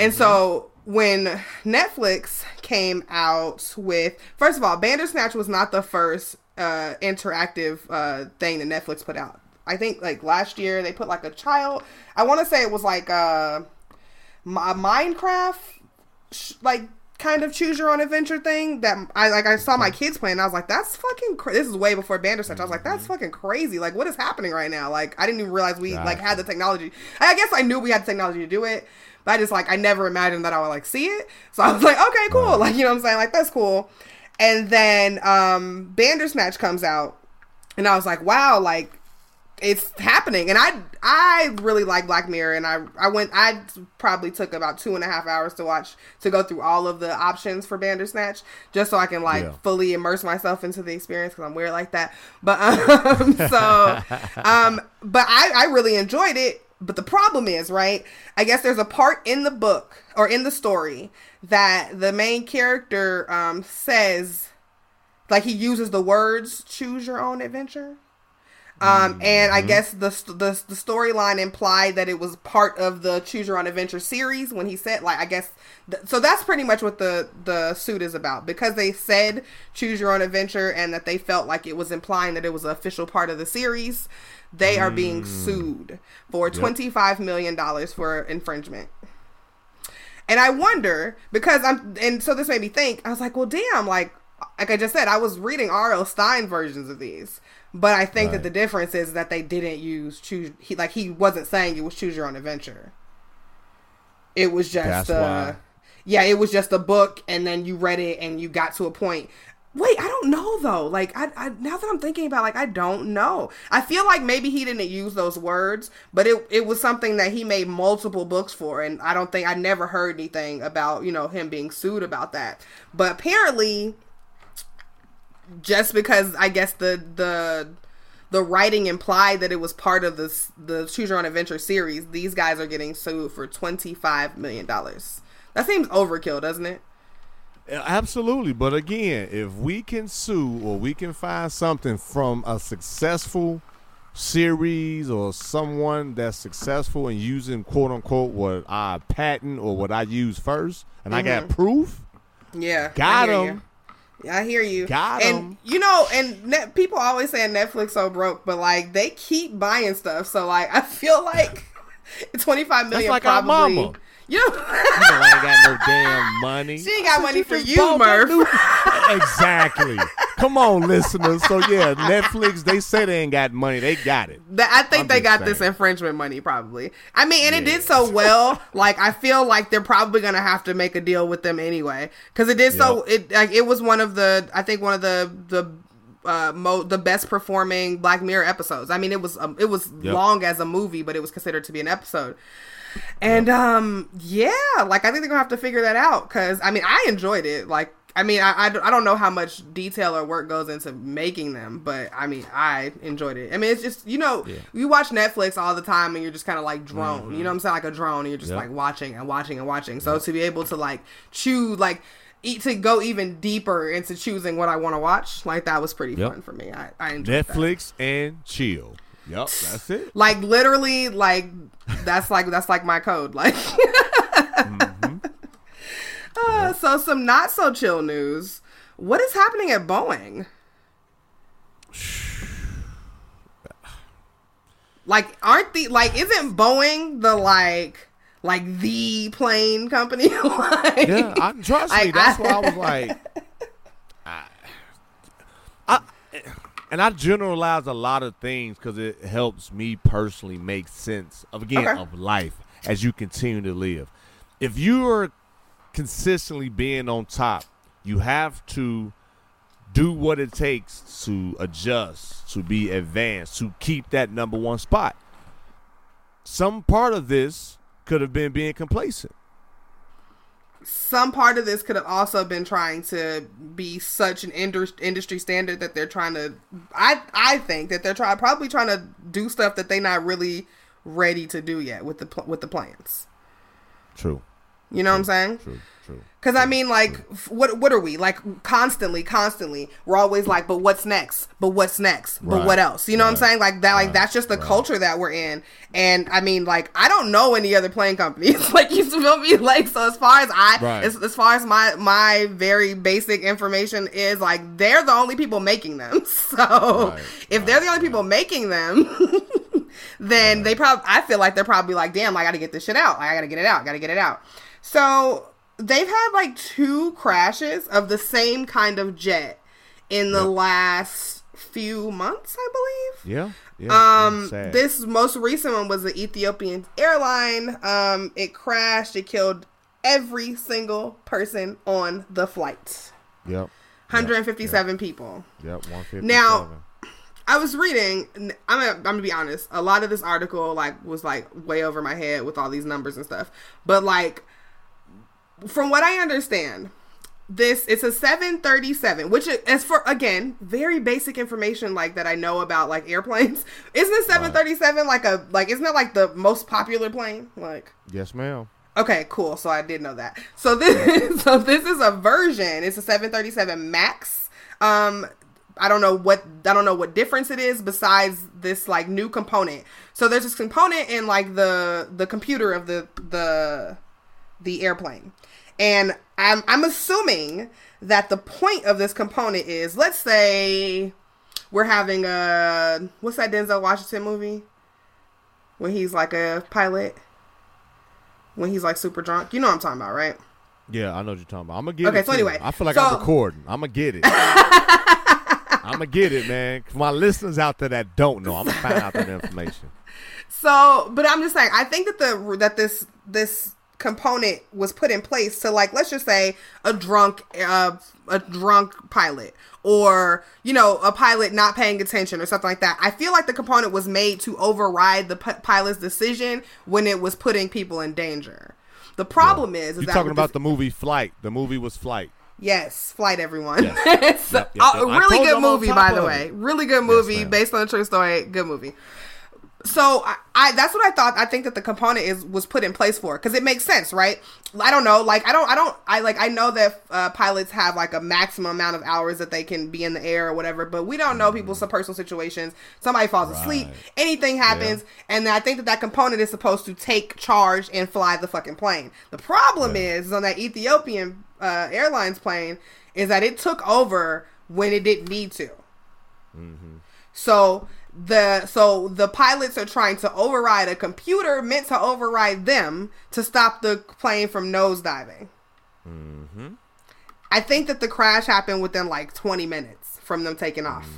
And so when Netflix came out with, first of all, Bandersnatch was not the first uh, interactive uh, thing that Netflix put out. I think like last year they put like a child. I want to say it was like uh, Mi- Minecraft, like kind of choose your own adventure thing that I like. I saw my kids playing. And I was like, that's fucking. Cra-. This is way before Bandersnatch. I was like, that's fucking crazy. Like, what is happening right now? Like, I didn't even realize we like had the technology. I guess I knew we had the technology to do it, but I just like I never imagined that I would like see it. So I was like, okay, cool. Like, you know what I'm saying? Like, that's cool. And then um Bandersnatch comes out, and I was like, wow, like it's happening. And i i really like black mirror and i i went i probably took about two and a half hours to watch to go through all of the options for bandersnatch just so i can like Yeah. fully immerse myself into the experience because i'm weird like that. But um so um but i i really enjoyed it. But the problem is right i guess there's a part in the book or in the story that the main character um says like he uses the words choose your own adventure um, mm-hmm. and I mm-hmm. guess the the, the storyline implied that it was part of the Choose Your Own Adventure series when he said like I guess th- so that's pretty much what the the suit is about because they said Choose Your Own Adventure and that they felt like it was implying that it was an official part of the series. They are being mm. sued for twenty five million dollars for infringement. And I wonder because I'm, and so this made me think. I was like, well, damn, like, like I just said, I was reading R.L. Stine versions of these, but I think that the difference is that they didn't use choose. He like he wasn't saying it was choose your own adventure. It was just, That's uh, yeah, it was just a book, and then you read it and you got to a point. Wait, I don't know though. Like, I, I now that I'm thinking about, like, I don't know. I feel like maybe he didn't use those words, but it it was something that he made multiple books for, and I don't think I never heard anything about you know him being sued about that. But apparently, just because I guess the the the writing implied that it was part of this the Choose Your Own Adventure series, these guys are getting sued for twenty five million dollars. That seems overkill, doesn't it? Absolutely, but again, if we can sue or we can find something from a successful series or someone that's successful in using quote unquote what I patent or what I use first, and I got mm-hmm. proof, Yeah. got I hear him. you. I hear you. Got and 'em. you know, and net, people always say Netflix so broke, but like they keep buying stuff. So like I feel like twenty five million like our probably. You know, You know, I ain't got no damn money. she ain't got money for you, Murph. exactly. Come on, listeners. So yeah, Netflix. They say they ain't got money. They got it. That- I think I'm they got this infringement money, probably. I mean, and it did so well. like, I feel like they're probably gonna have to make a deal with them anyway, because it did so. It like it was one of the, I think one of the the uh mo the best performing Black Mirror episodes. I mean, it was um, it was Yep. long as a movie, but it was considered to be an episode. And um, yeah, like I think they're gonna have to figure that out because I mean, I enjoyed it. Like, I mean, I, I, I don't know how much detail or work goes into making them, but I mean, I enjoyed it. I mean, it's just you know, Yeah. you watch Netflix all the time and you're just kind of like drone. You know what I'm saying? Like a drone, and you're just Yep. like watching and watching and watching. So to be able to like chew like. Eat to go even deeper into choosing what I want to watch, like that was pretty Yep. fun for me. I, I enjoyed that. Netflix and chill. Yep, that's it. like literally like that's like that's like my code like. Uh, so some not so chill news. What is happening at boeing? Like aren't the like isn't boeing the like like the plane company? Like, Yeah, I, trust me. Like, That's I- why I was like, I, I, and I generalize a lot of things because it helps me personally make sense of again Okay. of life as you continue to live. If you are consistently being on top, you have to do what it takes to adjust, to be advanced, to keep that number one spot. Some part of this could have been being complacent. Some part of this could have also been trying to be such an industry standard that they're trying to i i think that they're trying probably trying to do stuff that they're not really ready to do yet with the with the plans True. you know what i'm saying True. True. Because I mean, like, what what are we like? Constantly, constantly, we're always like, but what's next? But what's next? But Right. what else? You know what I'm saying? Like that, like Right. that's just the Right. culture that we're in. And I mean, like, I don't know any other plane companies. like, you feel me? Like, so as far as I, Right. as, as far as my my very basic information is, like, they're the only people making them. So Right. if they're the only people making them. then they probably I feel like they're probably like, damn, I gotta get this shit out. I gotta get it out. I gotta get it out. So they've had like two crashes of the same kind of jet in the Yep. last few months, I believe. Yeah. yeah Um, this most recent one was the Ethiopian airline. Um, it crashed. It killed every single person on the flight. Yep. 157 people. Yep. One fifty. Now- I was reading. I'm gonna, I'm gonna be honest. A lot of this article like was like way over my head with all these numbers and stuff. But like, from what I understand, this it's a 737, which is as for again very basic information like that I know about like airplanes. Isn't a 737 like a like isn't it like the most popular plane? Like yes, ma'am. Okay, cool. So I did know that. So this so this is a version. It's a 737 Max. Um I don't know what I don't know what difference it is besides this like new component. So there's this component in like the the computer of the the the airplane. And I'm I'm assuming that the point of this component is let's say we're having a what's that Denzel Washington movie? When he's like a pilot when he's like super drunk. You know what I'm talking about, right? Yeah, I know what you're talking about. I'm gonna get Okay, it. so anyway, I feel like so- I'm recording. I'm gonna get it. I'm gonna get it, man. My listeners out there that don't know, I'm gonna find out that information. So, but I'm just saying, I think that the that this this component was put in place to like let's just say a drunk uh, a drunk pilot or you know a pilot not paying attention or something like that. I feel like the component was made to override the p- pilot's decision when it was putting people in danger. The problem is, is You're that talking about this- the movie Flight. The movie was Flight. Yes, Flight Everyone. Yes. So- Yep, yep, a yep. I really good movie, by the it. way. Really good movie ma'am. based on a true story. Good movie. So I, I that's what I thought. I think that the component is was put in place for because it makes sense, right? I don't know, like I don't, I don't, I like I know that uh, pilots have like a maximum amount of hours that they can be in the air or whatever, but we don't know people's personal situations. Somebody falls asleep, anything happens, and I think that that component is supposed to take charge and fly the fucking plane. The problem Yeah. is on that Ethiopian uh, Airlines plane is that it took over when it didn't need to. So the so the pilots are trying to override a computer meant to override them to stop the plane from nosediving. I think that the crash happened within like 20 minutes from them taking off.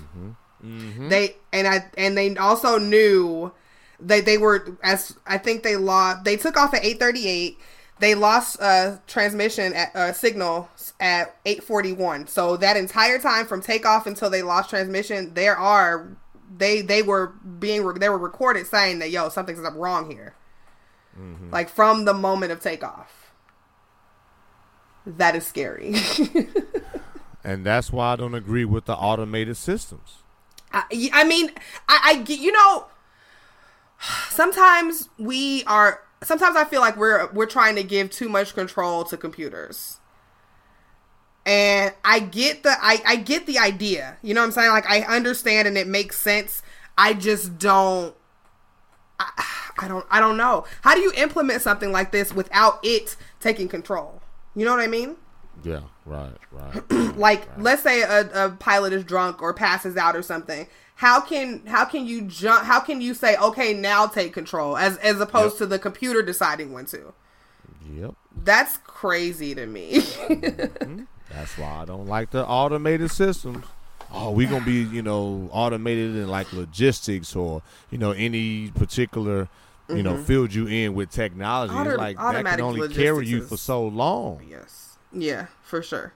They and I and they also knew they they were as I think they lost they took off at 8:38. They lost uh transmission at uh, signal at 8:41. So that entire time from takeoff until they lost transmission, there are they they were being re- they were recorded saying that yo something's up wrong here. Mm-hmm. Like from the moment of takeoff. That is scary. And that's why I don't agree with the automated systems. I, I mean, I, I you know. Sometimes we are. Sometimes I feel like we're we're trying to give too much control to computers. And I get the I, I get the idea. You know what I'm saying? Like I understand and it makes sense. I just don't I, I don't I don't know. How do you implement something like this without it taking control? You know what I mean? Yeah, right, right. like let's say a, a pilot is drunk or passes out or something how can how can you jump how can you say okay now take control as as opposed Yep. to the computer deciding when to yep. that's crazy to me mm-hmm. That's why I don't like the automated systems. Oh, we gonna be, you know, automated in like logistics or, you know, any particular, you know, field you in with technology. Mm-hmm. Auto- it's like that can only carry you for so long. yes yeah for sure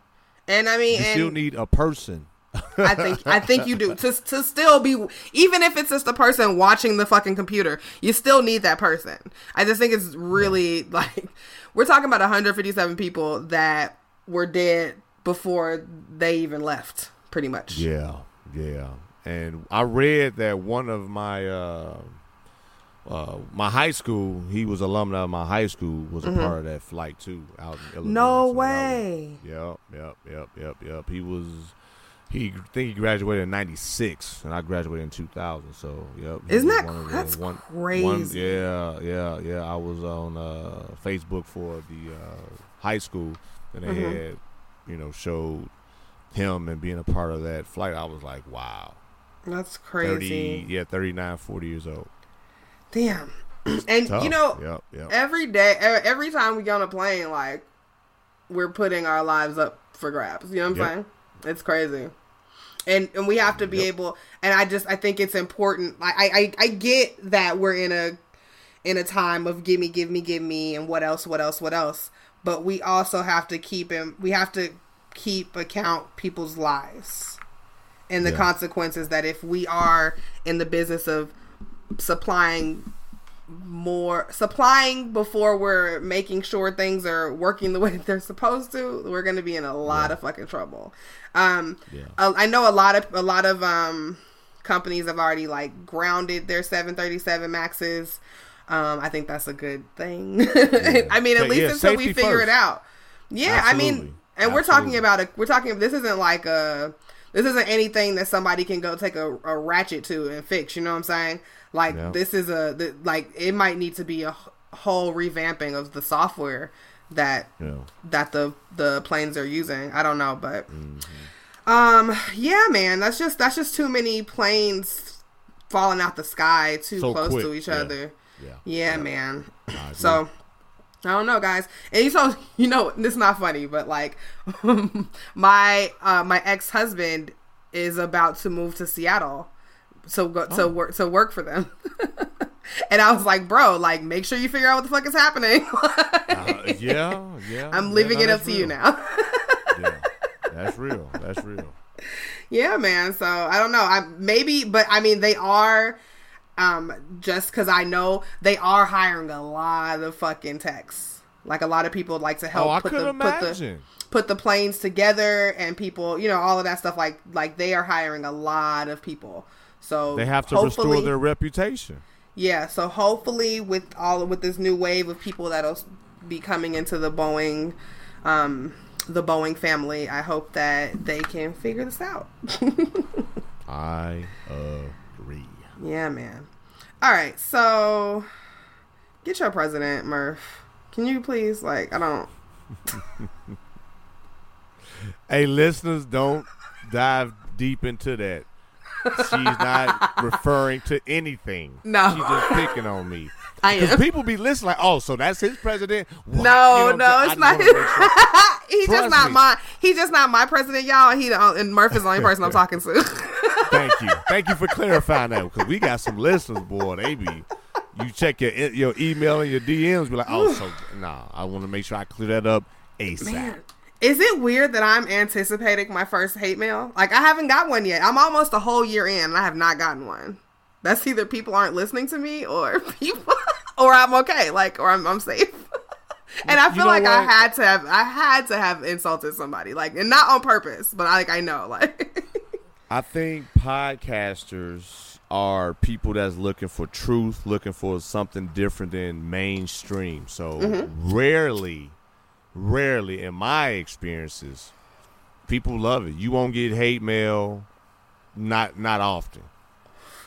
and i mean You and still need a person. I think I think you do to to still be even if it's just a person watching the fucking computer, you still need that person. I just think it's really like we're talking about 157 people that were dead before they even left, pretty much. Yeah, yeah. And I read that one of my uh, uh, my high school, he was alumni of my high school, was a part of that flight too, out in Illinois. Mm-hmm. No So that was- way. Yep, yep, yep, yep, yep. He was. He think he graduated in '96, and I graduated in 2000. So, yep. Isn't that one the- that's one- crazy. one- yeah, yeah, yeah. I was on uh, Facebook for the uh, high school, and they Mm-hmm. had, you know, showed him and being a part of that flight. I was like, wow, That's 30, crazy. yeah, 39, 40 years old. Damn. and Tough. you know, yep, yep. every day, every time we get on a plane, like we're putting our lives up for grabs. You know what I'm Yep. saying? It's crazy, and and we have to be able. And I just I think it's important. Like I, I I get that we're in a in a time of give me, give me, give me, and what else, what else, what else. But we also have to keep him. We have to keep account people's lives and the Yeah. consequences that if we are in the business of supplying more supplying before we're making sure things are working the way they're supposed to we're going to be in a lot of fucking trouble um Yeah. i know a lot of a lot of um companies have already like grounded their 737 maxes um i think that's a good thing i mean at Yeah, least yeah, until we figure first. it out yeah i mean Absolutely. and we're talking about a we're talking this isn't like a this isn't anything that somebody can go take a, a ratchet to and fix you know what i'm saying like Yeah. this is a th- like it might need to be a whole revamping of the software that Yeah. that the the planes are using i don't know but Mm-hmm. um yeah man that's just that's just too many planes falling out the sky too So close quick, to each yeah. other Yeah. yeah, man I so I don't know, guys. And you so you know, this is not funny, but like my uh, my ex husband is about to move to Seattle, so go Oh. to work to work for them. and I was like, bro, like make sure you figure out what the fuck is happening. Uh, yeah, yeah. I'm yeah, leaving no, it up to you now. yeah, that's real. That's real. yeah, man. So I don't know. I maybe, but I mean, they are. Um, just because I know they are hiring a lot of fucking techs. Like a lot of people like to help Oh, put the put the put the planes together and people, you know, all of that stuff. Like like they are hiring a lot of people. So They have to restore their reputation. yeah, so hopefully with all with this new wave of people that'll be coming into the Boeing, um, the Boeing family, I hope that they can figure this out. I agree. Yeah, man. All right, so get your president, Murph. Can you please, like, I don't. hey, listeners, don't dive deep into that. She's not referring to anything. No. She's just picking on me. I Because am. people be listening like, oh, so that's his president? What? No, You know no, it's? I not. sure- he's just not me. my. He's just not my president, y'all. He and Murph is the only person I'm talking to. Thank you. Thank you for clarifying that because we got some listeners, boy. They be, you check your your email and your DMs, be like, oh, so, nah, I want to make sure I clear that up ASAP. Man, is it weird that I'm anticipating my first hate mail? Like I haven't got one yet. I'm almost a whole year in and I have not gotten one. That's either people aren't listening to me or people or I'm okay, like or I'm I'm safe. and I You feel know like I had to have I had to have insulted somebody. Like and not on purpose, but I like I know like I think podcasters are people that's looking for truth, looking for something different than mainstream. So Mm-hmm. rarely, rarely in my experiences, people love it. You won't get hate mail, not not often,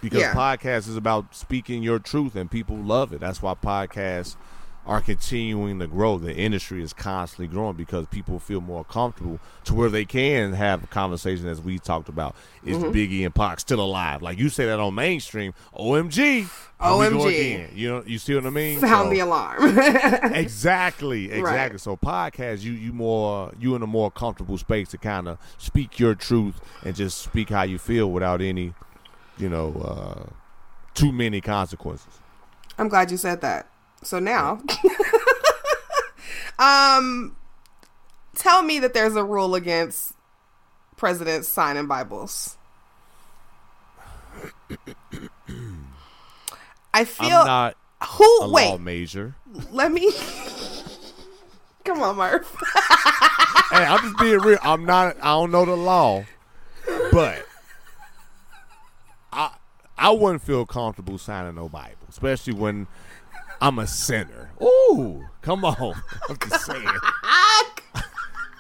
because Yeah. podcast is about speaking your truth, and people love it. That's why podcasts are continuing to grow. The industry is constantly growing because people feel more comfortable to where they can have a conversation as we talked about. Is Mm-hmm. Biggie and Pac still alive? Like you say that on mainstream, OMG, here we go OMG. You know, you see what I mean? sound So- the alarm. exactly, exactly. Right. So podcast, you you more you in a more comfortable space to kind of speak your truth and just speak how you feel without any, you know, uh, too many consequences. I'm glad you said that. So now, um, tell me that there's a rule against presidents signing Bibles. I feel I'm not who wait. law major. Let me. Come on, Murph. hey, I'm just being real. I'm not. I don't know the law, but I wouldn't feel comfortable signing no Bible, especially when I'm a sinner. Ooh, come on. I'm just saying.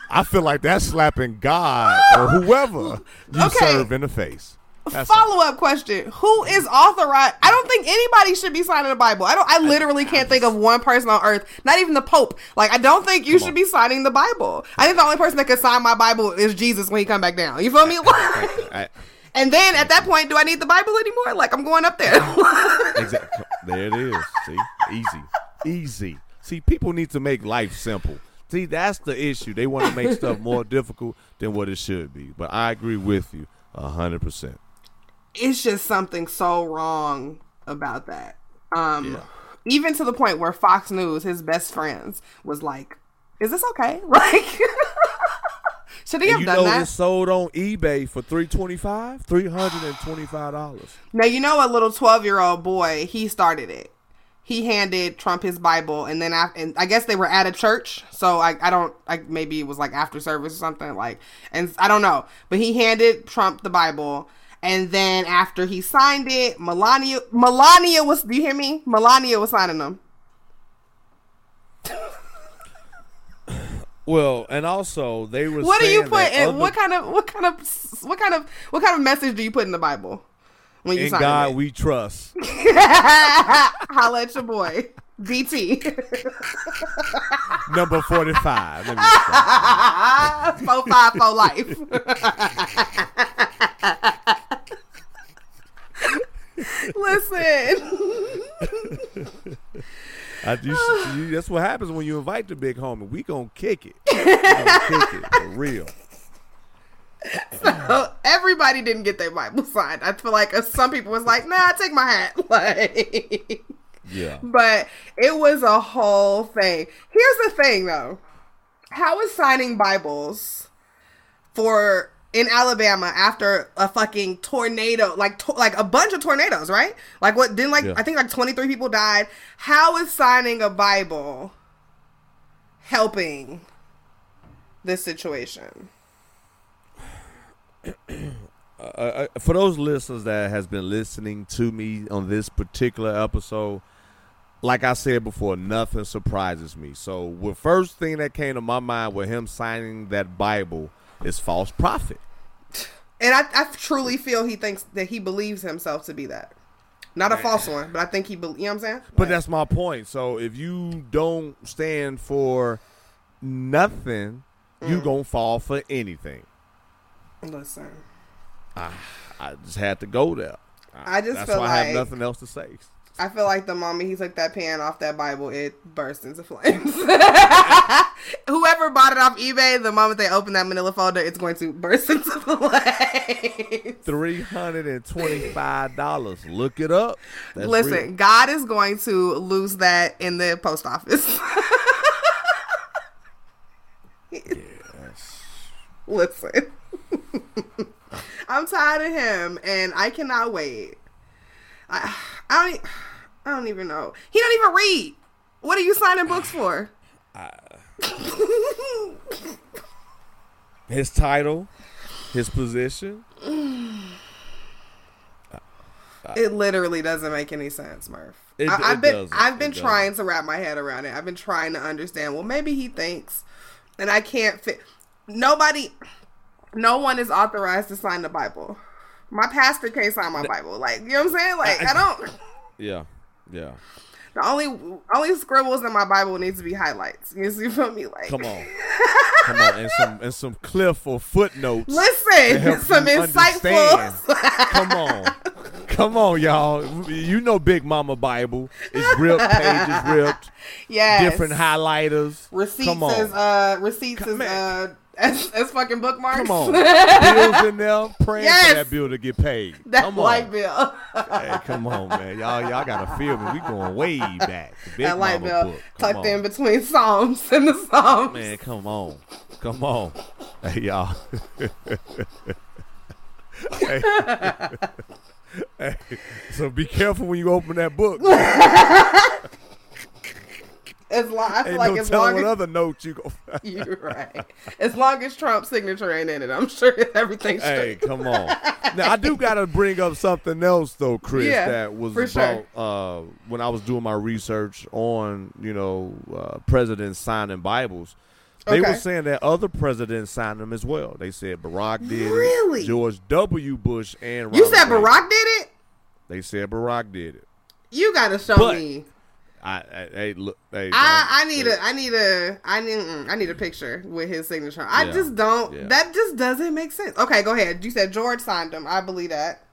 I feel like that's slapping God or whoever you Okay. serve in the face. That's. Follow up question: Who is authorized? I don't think anybody should be signing the Bible. I don't. I literally can't think of one person on earth, not even the Pope. Like, I don't think you Come should on. be signing the Bible. I think the only person that could sign my Bible is Jesus when he come back down. You feel me? I- and then at that point, do I need the Bible anymore? Like, I'm going up there. Exactly. There it is. See, easy, easy. See, people need to make life simple. See, that's the issue. They want to make stuff more difficult than what it should be. But I agree with you a hundred percent. it's just something so wrong about that. Um, Yeah. even to the point where Fox News, his best friends, was like, "Is this okay? Like, should he have You done know, that?" it's sold on eBay for three twenty five, three hundred and twenty five dollars. Now you know a little twelve year old boy. He started it. He handed Trump his Bible, and then after, and I guess they were at a church. So I, I don't, I maybe it was like after service or something like, and I don't know. But he handed Trump the Bible, and then after he signed it, Melania, Melania was. Do you hear me? Melania was signing them. Well, and also they were. What do you put in? other- What kind of, what kind of, what kind of, what kind of message do you put in the Bible when you in sign God it? we trust. Holla at your boy, DT. Number forty five. Let me four five four life. Listen, I just, you, that's what happens when you invite the big homie. We gonna kick it. We gonna kick it for real. So everybody didn't get their Bible signed. I feel like uh, some people was like, "Nah, I take my hat." Like, Yeah. but it was a whole thing. Here's the thing, though: how is signing Bibles for in Alabama after a fucking tornado, like to, like a bunch of tornadoes, right? Like what? Didn't like Yeah. I think like 23 people died. How is signing a Bible helping this situation? uh, for those listeners that has been listening to me on this particular episode, like I said before, nothing surprises me. So the first thing that came to my mind with him signing that Bible is false prophet. And I, I truly feel he thinks that he believes himself to be that. Not a false one, but I think he, be, you know what I'm saying? But that's my point. So if you don't stand for nothing, you Mm. gonna fall for anything. Listen, I, I just had to go there. I just that's feel why I have like- nothing else to say. I feel like the moment he took that pan off that Bible, it burst into flames. Whoever bought it off eBay, the moment they open that manila folder, it's going to burst into flames. Three hundred and twenty-five dollars. Look it up. That's Listen, real. God is going to lose that in the post office. Yes. Listen, I'm tired of him, and I cannot wait. I, I don't, I don't even know. He don't even read. What are you signing books for? his title, his position. It literally doesn't make any sense, Murph. It- I, I've been doesn't. I've been It trying to wrap my head around it. I've been trying to understand. Well, maybe he thinks, and I can't fit. Nobody, no one is authorized to sign the Bible. My pastor can't sign my Bible. Like you know what I'm saying? Like I don't. Yeah, yeah. The only only scribbles in my Bible needs to be highlights. You see feel me? Like Come on, come on, and some and some cliff or footnotes. Listen, some insightful. come on, come on, y'all. You know, Big Mama Bible is ripped, pages ripped, yes. different highlighters. receipts Come on. as uh receipts Come on. uh as, as fucking bookmarks. Come on, bills in there, praying Yes. for that bill to get paid. that come light on, bill. hey, come on, man. Y'all, y'all gotta feel me. We going way back. That light bill tucked on. in between psalms and the psalms. Man, come on. Come on. Hey, y'all. hey. Hey, So be careful when you open that book. As long I feel Ain't like no as long what as other notes you go. you're right. As long as Trump's signature ain't in it, I'm sure everything's hey, straight. come on. Now I do gotta bring up something else though, Chris. Yeah, that was about sure. uh, when I was doing my research on you know uh, presidents signing Bibles. They Okay. were saying that other presidents signed them as well. They said Barack did Really? it, George W. Bush, and You Ronald said Reagan. Barack did it? They said Barack did it. You gotta show But- me. I, I hey look I, I need a I need a I need mm, I need a picture with his signature. I Yeah, just don't yeah. that just doesn't make sense. Okay, go ahead. You said George signed him. I believe that.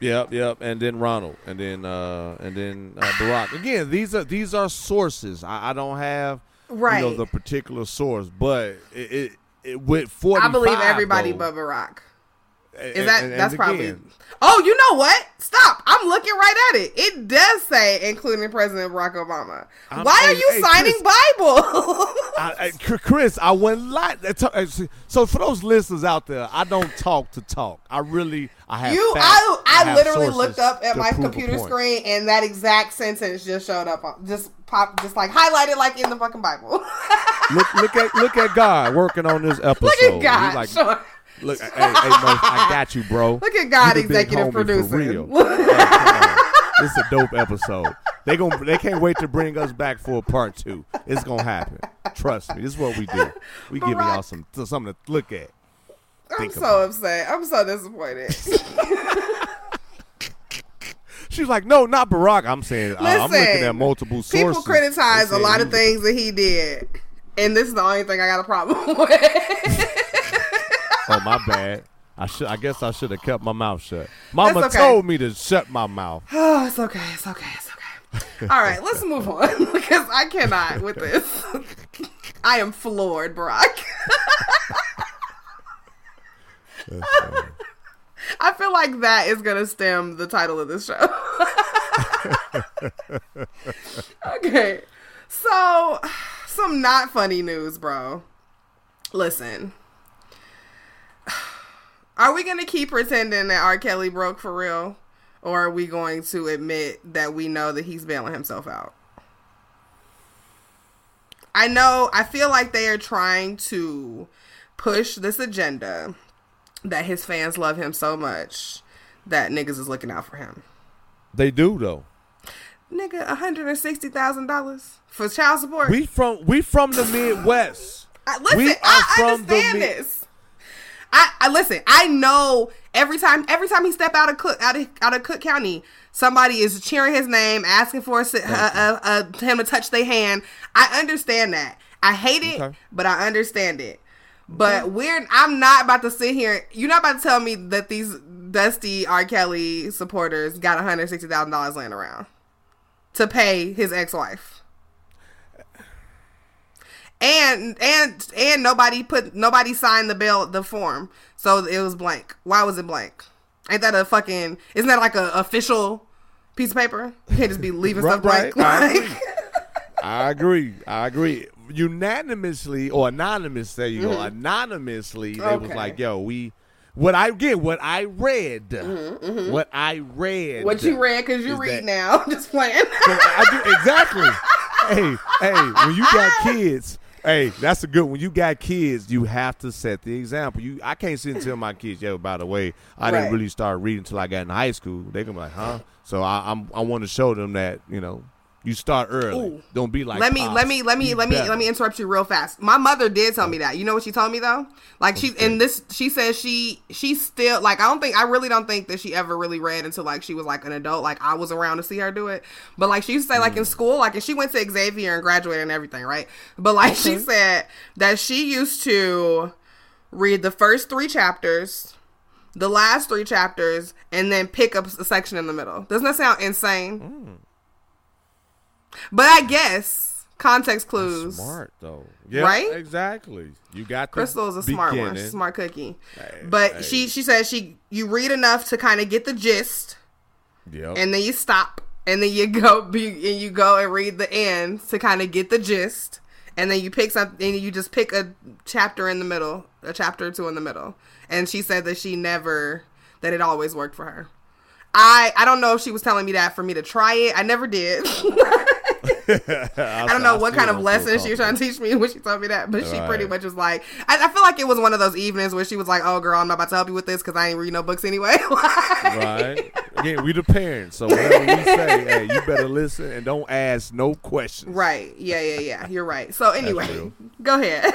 Yep, yep, and then Ronald, and then uh, and then uh, Barack. Again, these are these are sources. I, I don't have Right. you know the particular source, but it, it, it with forty. I believe everybody but Barack. Is that that's probably Oh, you know what? Stop. I'm looking right at it. It does say including President Barack Obama. I'm- Why are you hey, signing Chris. Bible? I, I, Chr- Chris, I went live. Uh, uh, so for those listeners out there, I don't talk to talk. I really, I have. you facts, I I, have literally looked up at my computer screen and that exact sentence just showed up on- just pop just like highlighted like in the fucking Bible. Look, look at look at God working on this episode. Look at He's God. like, sure. Look, hey, hey, Murph, I got you, bro. Look at God You executive producer. real. This is a dope episode. They gon' they can't wait to bring us back for a part two. It's gonna happen. Trust me. This is what we do. We giving y'all some something to look at. I'm so about upset. I'm so disappointed. She's like, no, not Barack. I'm saying uh, I'm looking at multiple sources. People criticize a lot of things that he did, and this is the only thing I got a problem with. Oh my bad. I should. I guess I should have kept my mouth shut. Mama okay. told me to shut my mouth. oh, it's okay. It's okay. It's okay. All right, let's move on because I cannot with this. I am floored, Barack. I feel like that is gonna stem the title of this show. okay, so some not funny news, bro. Listen, are we gonna keep pretending that R. Kelly broke for real, or are we going to admit that we know that he's bailing himself out? I know. I feel like they are trying to push this agenda that his fans love him so much that niggas is looking out for him. They do though. Nigga, hundred and sixty thousand dollars for child support. We from we from the Midwest. I, listen, we I are from the understand Mid- this. I, I listen. I know every time every time he step out of Cook out of out of Cook County, somebody is cheering his name, asking for a, si- uh, uh, uh, him to touch their hand. I understand that. I hate it, Okay. but I understand it. But we're I'm not about to sit here. You're not about to tell me that these dusty R. Kelly supporters got 160 thousand dollars laying around to pay his ex wife. And and and nobody put nobody signed the bill the form, so it was blank. Why was it blank? Ain't that a fucking? Isn't that like a official piece of paper? You can't just be leaving stuff Right, blank. right. I Like- agree. I agree. I agree. Unanimously or anonymous, there you go. Anonymously, they was Mm-hmm. Like, "Yo, we." What I get, what I read, what I read, Mm-hmm, what you read? Because you read that- now. just playing. I do, exactly. hey, hey, when you got kids, hey, that's a good. one. you got kids, you have to set the example. You, I can't sit and tell my kids, yo, by the way, I Right. didn't really start reading until I got in high school. They gonna be like, huh? So I, I'm, I want to show them that you know, you start early. Ooh. Don't be like. let me let me let me let me better. let me interrupt you real fast. My mother did tell me that. You know what she told me though? Like she and this she says she she still like I don't think I really don't think that she ever really read until like she was like an adult. Like I was around to see her do it. But like she used to say like Mm. in school, like and she went to Xavier and graduated and everything, right? But like she said that she used to read the first three chapters, the last three chapters, and then pick up a section in the middle. Doesn't that sound insane? Mm. But I guess context clues. Smart though, yeah, Right? Exactly. You got the Crystal is a smart one, beginning. smart cookie. Hey, but hey. she she says she you read enough to kind of get the gist, Yep. and then you stop, and then you go be, and you go and read the end to kind of get the gist, and then you pick something, and you just pick a chapter in the middle, a chapter or two in the middle. And she said that she never that it always worked for her. I I don't know if she was telling me that for me to try it. I never did. I don't know what kind of lesson she was trying to teach me when she told me that, but she pretty much was like, I, I feel like it was one of those evenings where she was like, "Oh, girl, I'm not about to help you with this because I ain't read no books anyway." Right. Again, we the parents, so whatever we say, hey, you better listen and don't ask no questions. right? Yeah, yeah, yeah. You're right. So anyway, go ahead.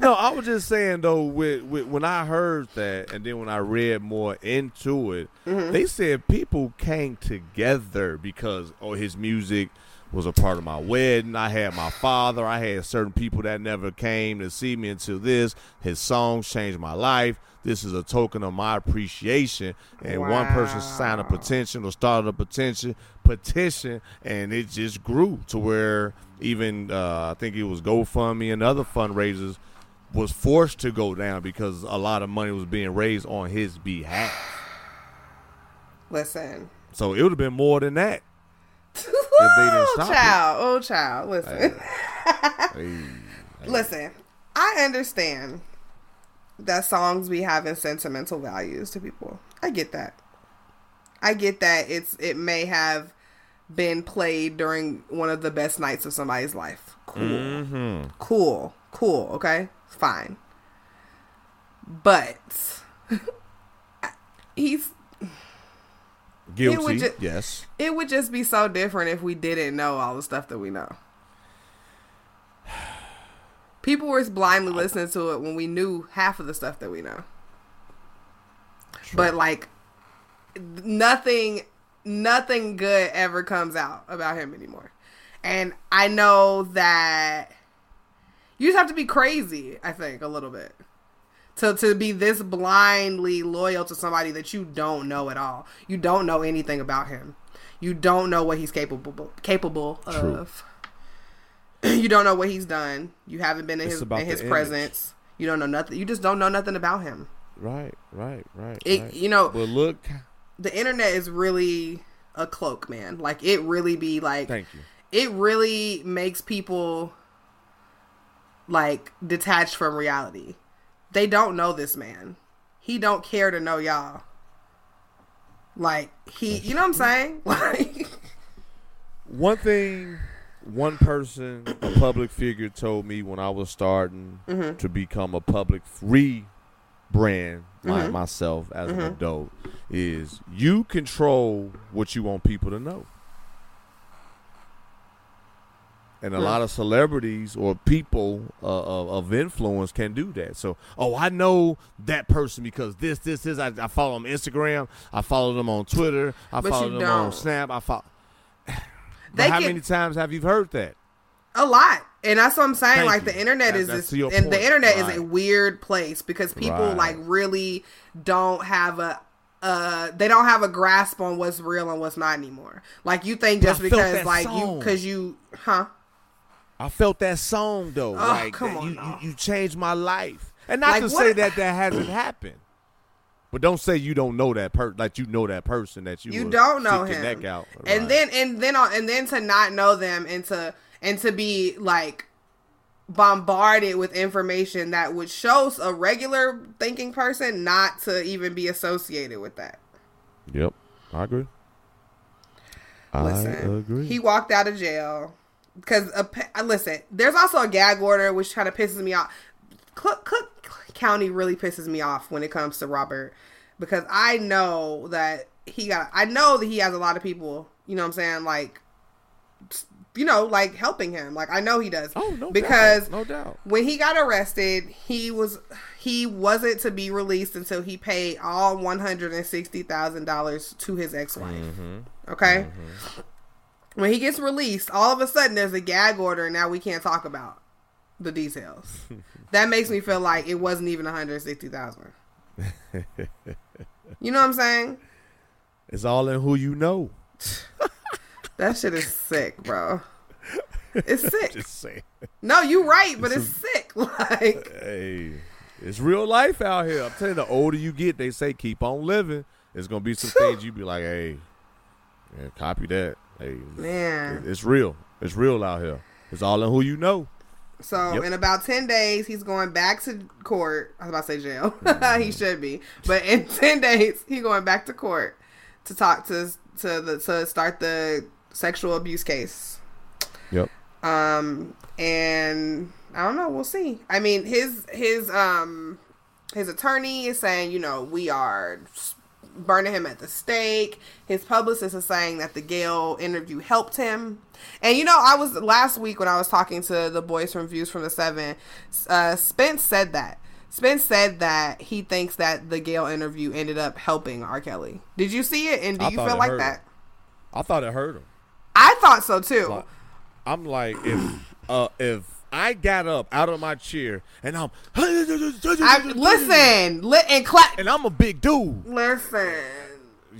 No, I was just saying though, with, with when I heard that, and then when I read more into it, Mm-hmm. they said people came together because oh, his music was a part of my wedding. I had my father. I had certain people that never came to see me until this. His songs changed my life. This is a token of my appreciation. And one person signed a petition or started a petition, petition, and it just grew to where even uh, I think it was GoFundMe and other fundraisers was forced to go down because a lot of money was being raised on his behalf. Listen, So it would have been more than that. Didn't oh stop it. child, oh child, listen. Listen, I understand that songs be having sentimental values to people. I get that. I get that it's it may have been played during one of the best nights of somebody's life. Cool. mhm. Cool. Cool, okay? Fine. But he's Guilty. ju- yes. it would just be so different if we didn't know all the stuff that we know. People were blindly listening to it when we knew half of the stuff that we know. But like nothing nothing good ever comes out about him anymore. And I know that you just have to be crazy, I think, a little bit. To to be this blindly loyal to somebody that you don't know at all. You don't know anything about him. You don't know what he's capable capable True. of. you don't know what he's done. You haven't been in It's his in his the image. presence. You don't know nothing. You just don't know nothing about him. Right, right, right. It, right. you know, But look, the internet is really a cloak, man. Like it really be like thank you. it really makes people like detached from reality. They don't know this man. He don't care to know y'all. Like he, you know what I'm saying? Like One thing, one person, a public figure told me when I was starting Mm-hmm. to become a public free brand, like Mm-hmm. myself as an adult, is you control what you want people to know. And a lot of celebrities or people uh, of, of influence can do that. So, oh, I know that person because this, this, this. I, I follow them on Instagram. I follow them on Twitter. I But follow them on don't. Snap. I follow. How many times have you heard that? A lot. And that's what I'm saying. Thank like you. the internet That- is this and the point. internet is a weird place because people Right. like really don't have a uh they don't have a grasp on what's real and what's not anymore. Like you think just I because like you cuz you huh? I felt that song though. Oh, like come on you, now. you you changed my life. And not Like, to what- say that that hasn't happened. But don't say you don't know that person. Like you know that person that you You don't know him. neck out. And then and then uh, and then to not know them and to and to be like bombarded with information that would show a regular thinking person not to even be associated with that. Yep, I agree. I Listen, agree. he walked out of jail because listen. There's also a gag order which kind of pisses me off. Cook, Cook County really pisses me off when it comes to Robert because I know that he got. I know that he has a lot of people. You know what I'm saying? Like, you know, like helping him. Like I know he does. oh no, because doubt. no doubt. when he got arrested, he was he wasn't to be released until he paid all one hundred and sixty thousand dollars to his ex-wife. Mm-hmm. Okay. When he gets released, all of a sudden there's a gag order, and now we can't talk about the details. that makes me feel like it wasn't even one hundred sixty thousand. you know what I'm saying? It's all in who you know. That shit is sick, bro. It's sick. Just saying. No, you right, but it's sick. Like Hey, it's real life out here. I'm telling you, the older you get, they say keep on living. There's gonna be some things you be like, hey, yeah, copy that. Hey, man. it's real. It's real out here. It's all in who you know. So Yep. in about ten days, he's going back to court. I was about to say jail. Mm-hmm. he should be, but in ten days, he's going back to court to talk to to the to start the sexual abuse case. Yep. Um, and I don't know. We'll see. I mean, his his um his attorney is saying, you know, we are burning him at the stake. His publicist is saying that the Gayle interview helped him. And you know, I was last week when I was talking to the boys from Views from the Seven. Uh, Spence said that. Spence said that he thinks that the Gayle interview ended up helping R. Kelly. Did you see it? And do I you feel like that? him. I thought it hurt him. I thought so too. Like, I'm like, if uh, if I got up out of my chair and I'm I listen, li- and clap. and I'm a big dude. Listen.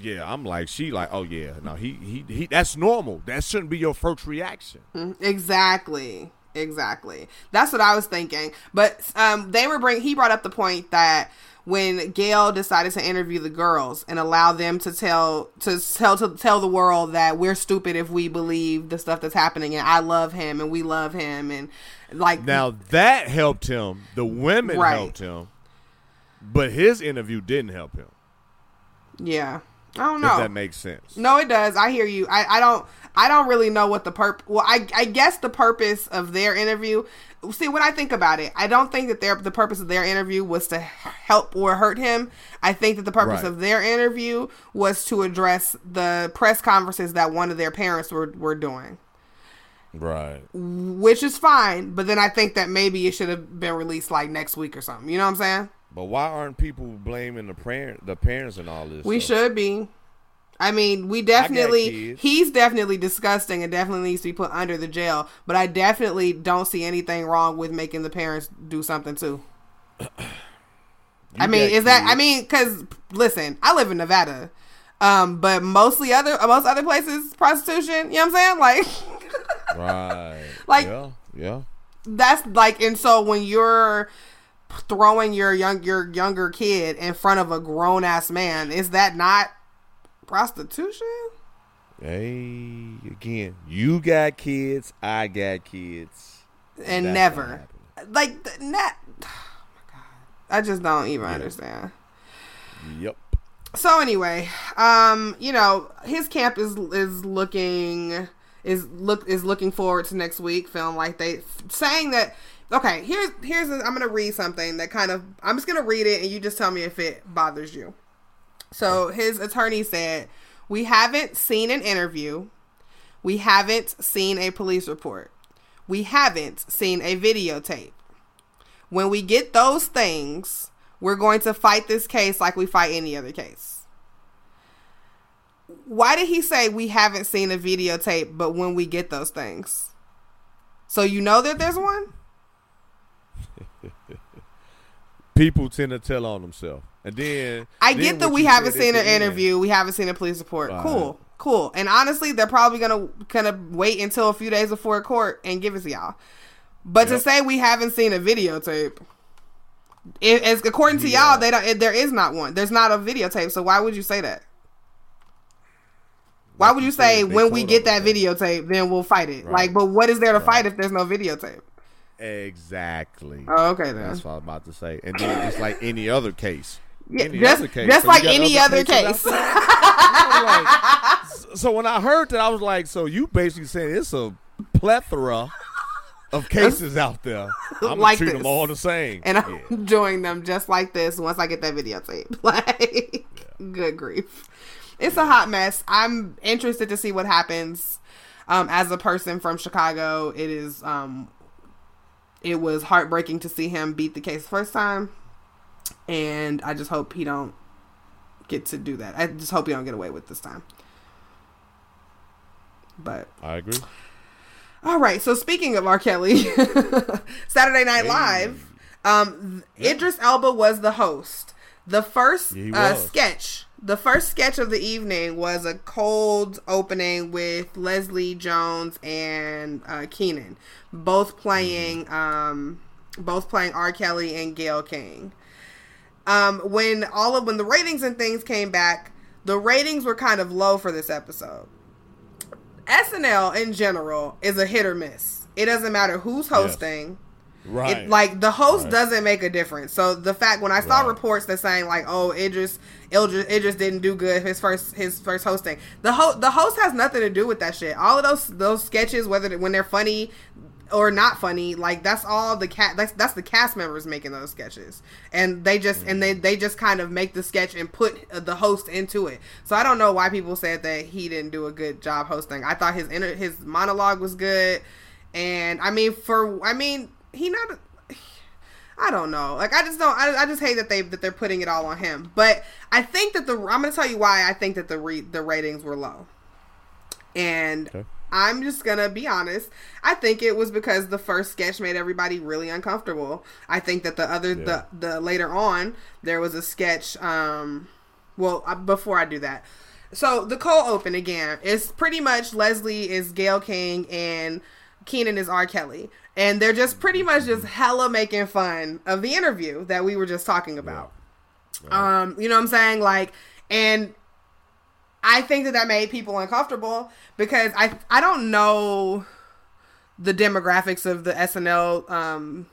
Yeah, I'm like she like, oh yeah, no, he he he. That's normal. That shouldn't be your first reaction. Exactly. Exactly. That's what I was thinking. But um, they were bring. He brought up the point that when Gayle decided to interview the girls and allow them to tell to tell to tell the world that we're stupid if we believe the stuff that's happening and I love him and we love him and like Now that helped him. The women Right. helped him, but his interview didn't help him. yeah. I don't know. If that makes sense. No, it does. I hear you. I, I don't I don't really know what the perp well I I guess the purpose of their interview see when I think about it, I don't think that their the purpose of their interview was to help or hurt him. I think that the purpose Right. of their interview was to address the press conferences that one of their parents were were doing. Right. Which is fine, but then I think that maybe it should have been released like next week or something. You know what I'm saying? But why aren't people blaming the parent, the parents, and all this? We stuff? should be. I mean, we definitely he's definitely disgusting and definitely needs to be put under the jail, but I definitely don't see anything wrong with making the parents do something too. I mean, is that I mean cuz listen, I live in Nevada. Um but mostly other most other places prostitution, you know what I'm saying? Like right? Like- yeah, yeah. that's like and so when you're throwing your young your younger kid in front of a grown ass man, is that not prostitution? Hey, again, you got kids, I got kids, and That's never like th- not. Oh my god, I just don't even understand. Yep. So anyway, um, you know, his camp is is looking is look is looking forward to next week, feeling like they saying that Okay, here's here's i I'm gonna read something that kind of I'm just gonna read it and you just tell me if it bothers you. So his attorney said, "We haven't seen an interview. We haven't seen a police report. We haven't seen a videotape. When we get those things, we're going to fight this case like we fight any other case." Why did he say we haven't seen a videotape, but when we get those things? So you know that there's one? People tend to tell on themselves, and then I then get that we haven't seen an end. interview, we haven't seen a police report. Right. Cool, cool. And honestly, they're probably gonna gonna wait until a few days before court and give it to y'all. But to say we haven't seen a videotape, it, as according to Yeah. y'all, they don't. It, there is not one. There's not a videotape. So why would you say that? Why would you you say when we get that videotape, then we'll fight it? Right. Like, but what is there to Right. fight if there's no videotape? Exactly. Oh, okay then. That's what I was about to say. And then just like any other case. Yeah, any just, other case. just So like any other cases case. there? I'm like- so when I heard that, I was like, so you basically saying it's a plethora of cases out there. I'm Like treat this. them all the same. and I'm Yeah. doing them just like this once I get that videotape. Like, good grief. It's a hot mess. I'm interested to see what happens. Um, as a person from Chicago, it is um, it was heartbreaking to see him beat the case the first time, and I just hope he don't get to do that. I just hope he don't get away with this time. But I agree. all right. So speaking of R. Kelly, Saturday Night Hey. Live, um, Idris Elba was the host. The first Yeah, uh, sketch, the first sketch of the evening was a cold opening with Leslie Jones and uh, Kenan, both playing, Mm-hmm. um, both playing R. Kelly and Gayle King. Um, when all of when the ratings and things came back, the ratings were kind of low for this episode. SNL in general is a hit or miss. It doesn't matter who's hosting. Right. It, like the host Right. doesn't make a difference. So the fact when I saw Right. reports that saying like, oh, Idris, Idris, Idris didn't do good his first his first hosting. The host the host has nothing to do with that shit. All of those those sketches, whether they- when they're funny or not funny, like that's all the cat that's that's the cast members making those sketches, and they just and they they just kind of make the sketch and put uh, the host into it. So I don't know why people said that he didn't do a good job hosting. I thought his inner his monologue was good, and I mean for I mean he not. I don't know. Like I just don't. I, I just hate that they that they're putting it all on him. But I think that the I'm going to tell you why I think that the re, the ratings were low. And Okay. I'm just gonna be honest. I think it was because the first sketch made everybody really uncomfortable. I think that the other Yeah. the the later on there was a sketch. Um, well, uh, before I do that, so the cold open again is pretty much Leslie is Gayle King and Kenan is R. Kelly, and they're just pretty much just hella making fun of the interview that we were just talking about. Um, you know what I'm saying? Like, and I think that that made people uncomfortable because I I don't know the demographics of the SNL um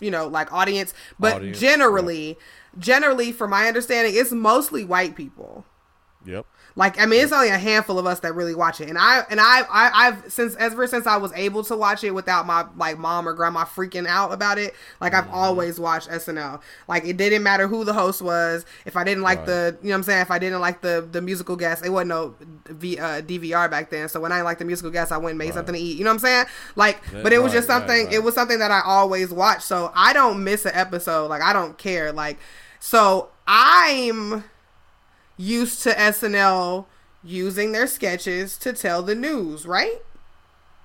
you know like audience, but Audience, generally generally from my understanding it's mostly white people. Yep. Like I mean, it's only a handful of us that really watch it, and I and I, I I've since ever since I was able to watch it without my like mom or grandma freaking out about it. Like Mm-hmm. I've always watched SNL. Like it didn't matter who the host was. If I didn't like Right. the, you know what I'm saying. If I didn't like the the musical guest, it wasn't no v, uh, DVR back then. So when I didn't like the musical guest, I went and made Right. something to eat. You know what I'm saying? Like, Yeah, but it was right, just something. It was something that I always watched. So I don't miss an episode. Like I don't care. Like so I'm used to SNL using their sketches to tell the news, right?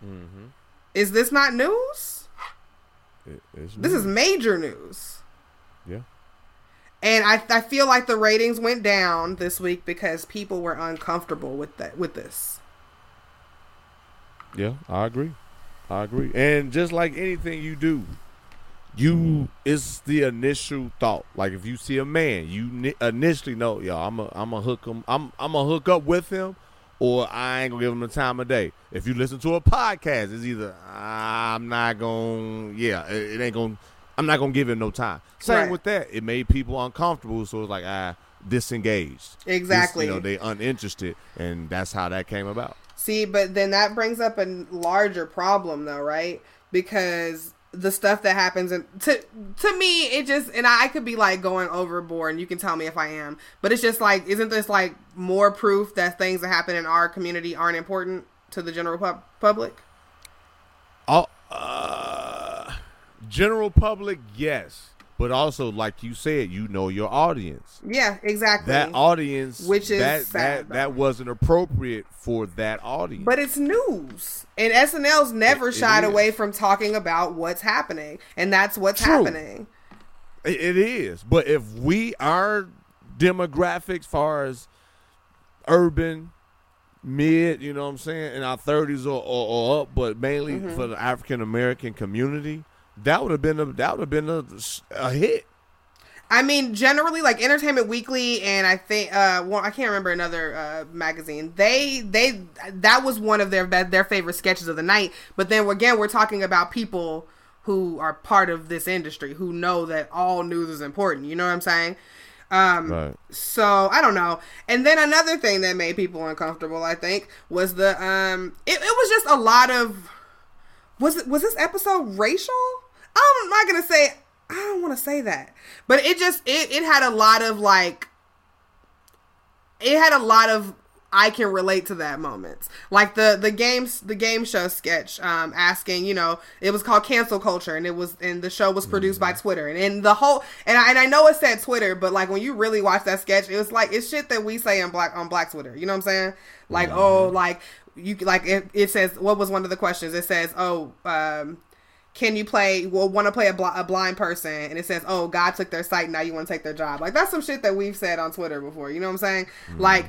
Mm-hmm. Is this not news? It, it's This is major news. yeah. And I, I feel like the ratings went down this week because people were uncomfortable with that with this. Yeah, I agree. I agree. And just like anything you do, you it's the initial thought. Like if you see a man, you ni- initially know, yo, I'm a I'm a hook him. I'm I'm a hook up with him, or I ain't gonna give him the time of day. If you listen to a podcast, it's either ah, I'm not gonna, yeah, it, it ain't gonna. I'm not gonna give him no time. Same Right. with that. It made people uncomfortable, so it's like I disengaged. Dis- Exactly. you know, they uninterested, and that's how that came about. See, but then that brings up a larger problem, though, right? Because the stuff that happens and to to me it just and I could be like going overboard and you can tell me if I am but it's just like isn't this like more proof that things that happen in our community aren't important to the general pub- public? Oh, uh, general public, yes, but also like you said, you know your audience. yeah exactly That audience, Which is that that, that wasn't appropriate for that audience. but it's news and SNL's never It- it shied is. away from talking about what's happening and that's what's True. happening It- it is. But if we our demographics, far as urban, mid, you know what I'm saying, in our 30s or, or, or up, but mainly Mm-hmm. for the African American community, that would have been a that would have been a, a hit. I mean, generally, like Entertainment Weekly, and I think, uh, well, I can't remember another uh, magazine. They, they, that was one of their their favorite sketches of the night. But then again, we're talking about people who are part of this industry who know that all news is important. You know what I'm saying? Um, Right. So I don't know. And then another thing that made people uncomfortable, I think, was the um, it, it was just a lot of was it was this episode racial? I'm not gonna say I don't want to say that, but it just it it had a lot of like it had a lot of I can relate to that moments. Like the the games the game show sketch um asking, you know, it was called cancel culture and it was and the show was produced by Twitter and, and the whole and I, and I know it said Twitter, but like when you really watch that sketch, it was like it's shit that we say on black on black Twitter. You know what I'm saying? Like, oh, like you like it, it says what was one of the questions? It says, "Oh, um can you play well want to play a, bl- a blind person? And it says oh god took their sight now you want to take their job. Like that's some shit that we've said on twitter before you know what i'm saying? Like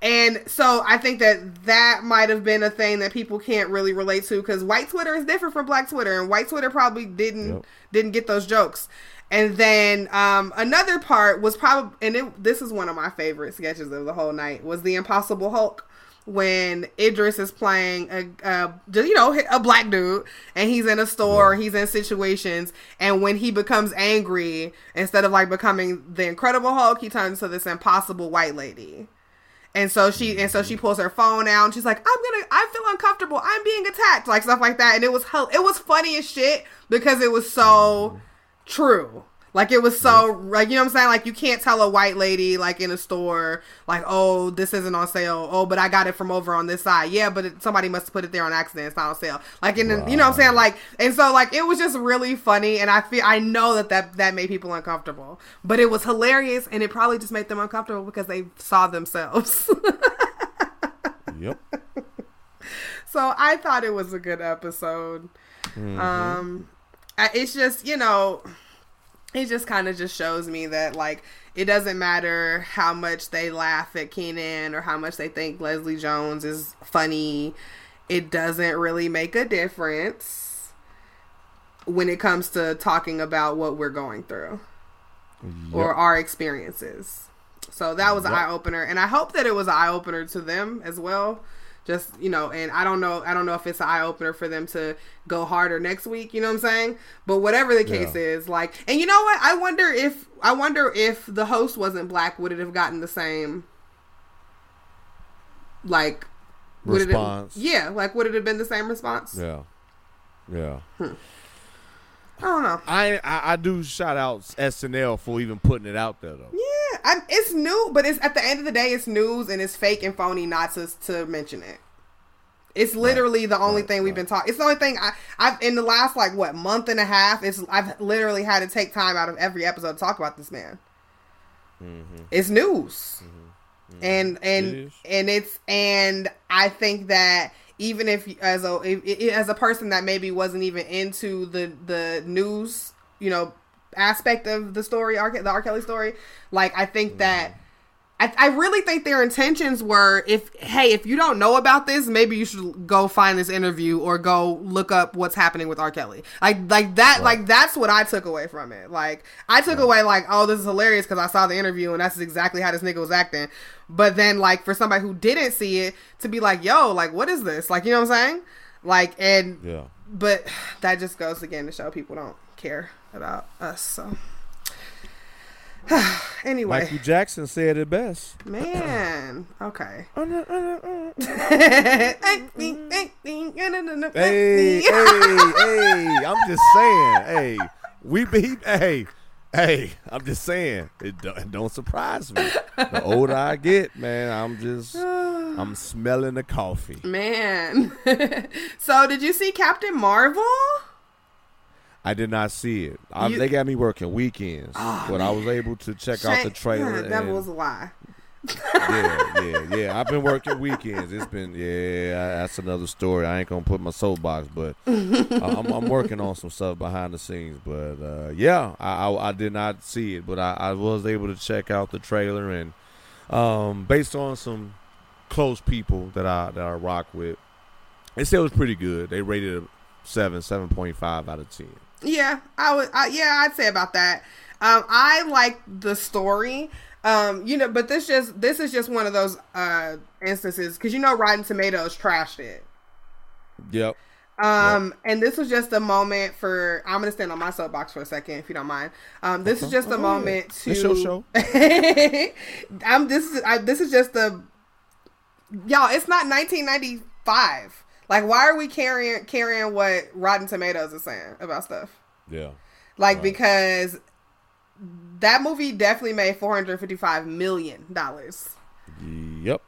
and so i think that that might have been a thing that people can't really relate to because white twitter is different from black twitter and white twitter probably didn't Yep. didn't get those jokes. And then um, another part was probably and it, this is one of my favorite sketches of the whole night was the impossible hulk when Idris is playing a, a you know a black dude and he's in a store he's in situations and when he becomes angry instead of like becoming the incredible hulk he turns to this impossible white lady. And so she and so she mm-hmm. pulls her phone out and she's like i'm gonna i feel uncomfortable. I'm being attacked like stuff like that. And it was it was funny as shit because it was so mm-hmm. true like it was so like you know what I'm saying? Like you can't tell a white lady like in a store like oh this isn't on sale. Oh but I got it from over on this side. Yeah but it, somebody must have put it there on accident. It's not on sale. Like in the, you know what I'm saying? Like and so like it was just really funny and I feel I know that that that made people uncomfortable. But it was hilarious and it probably just made them uncomfortable because they saw themselves. Yep. so I thought it was a good episode. Um, it's just you know, it just kind of just shows me that like it doesn't matter how much they laugh at Kenan or how much they think Leslie Jones is funny. It doesn't really make a difference when it comes to talking about what we're going through or our experiences. So that was an eye opener, and I hope that it was an eye opener to them as well. Just you know, and I don't know, I don't know if it's an eye opener for them to go harder next week. You know what I'm saying? But whatever the case Yeah. is, like, and you know what? I wonder if I wonder if the host wasn't black, would it have gotten the same, like, would Response. It have, yeah, like would it have been the same response? Yeah. Yeah. Hmm. I don't know. I, I I do shout out SNL for even putting it out there though. Yeah, I'm, it's new, but it's at the end of the day, it's news and it's fake and phony not to to mention it. It's literally the only Right, thing we've right. been talking. It's the only thing I, I've in the last like what month and a half. It's I've literally had to take time out of every episode to talk about this man. Mm-hmm. It's news, mm-hmm. Mm-hmm. and and It and it's and I think that even if as a as a person that maybe wasn't even into the the news, you know, aspect of the story, R. The R. Kelly story, like I think that. Mm-hmm. I, I really think their intentions were if hey if you don't know about this maybe you should go find this interview or go look up what's happening with R. Kelly. Like like that like that's what I took away from it. Like I took away like oh this is hilarious because I saw the interview and that's exactly how this nigga was acting. But then like for somebody who didn't see it to be like yo like what is this? Like you know what I'm saying? Like and Yeah. but that just goes again to show people don't care about us so anyway, Michael Jackson said it best. man. Okay. Uh, uh, uh, hey, hey, hey! I'm just saying. Hey, we beat. Hey, hey! I'm just saying. It don't, it don't surprise me. The older I get, man, I'm just. I'm smelling the coffee. Man. so, did you see Captain Marvel? I did not see it. I, You- they got me working weekends, Oh, but I was able to check out the trailer. That and- was a lie. yeah, yeah, yeah. I've been working weekends. It's been yeah. That's another story. I ain't gonna put my soapbox, but I- I'm, I'm working on some stuff behind the scenes. But uh, yeah, I, I I did not see it, but I, I was able to check out the trailer and um, based on some close people that I that I rock with, they said it was pretty good. They rated it seven, seven point five out of ten. Yeah, I would. I, yeah, I'd say about that. Um, I like the story. Um, you know, but this just this is just one of those uh instances because you know Rotten Tomatoes trashed it. Yep. Um, and this was just a moment for. I'm gonna stand on my soapbox for a second, if you don't mind. Um, this is just a Oh, moment to. It's your show. I'm. This is. I, this is just a. Y'all, it's not 1995. Like, why are we carrying carrying what Rotten Tomatoes is saying about stuff? Yeah. Like, Right. because that movie definitely made 455 million dollars. Yep.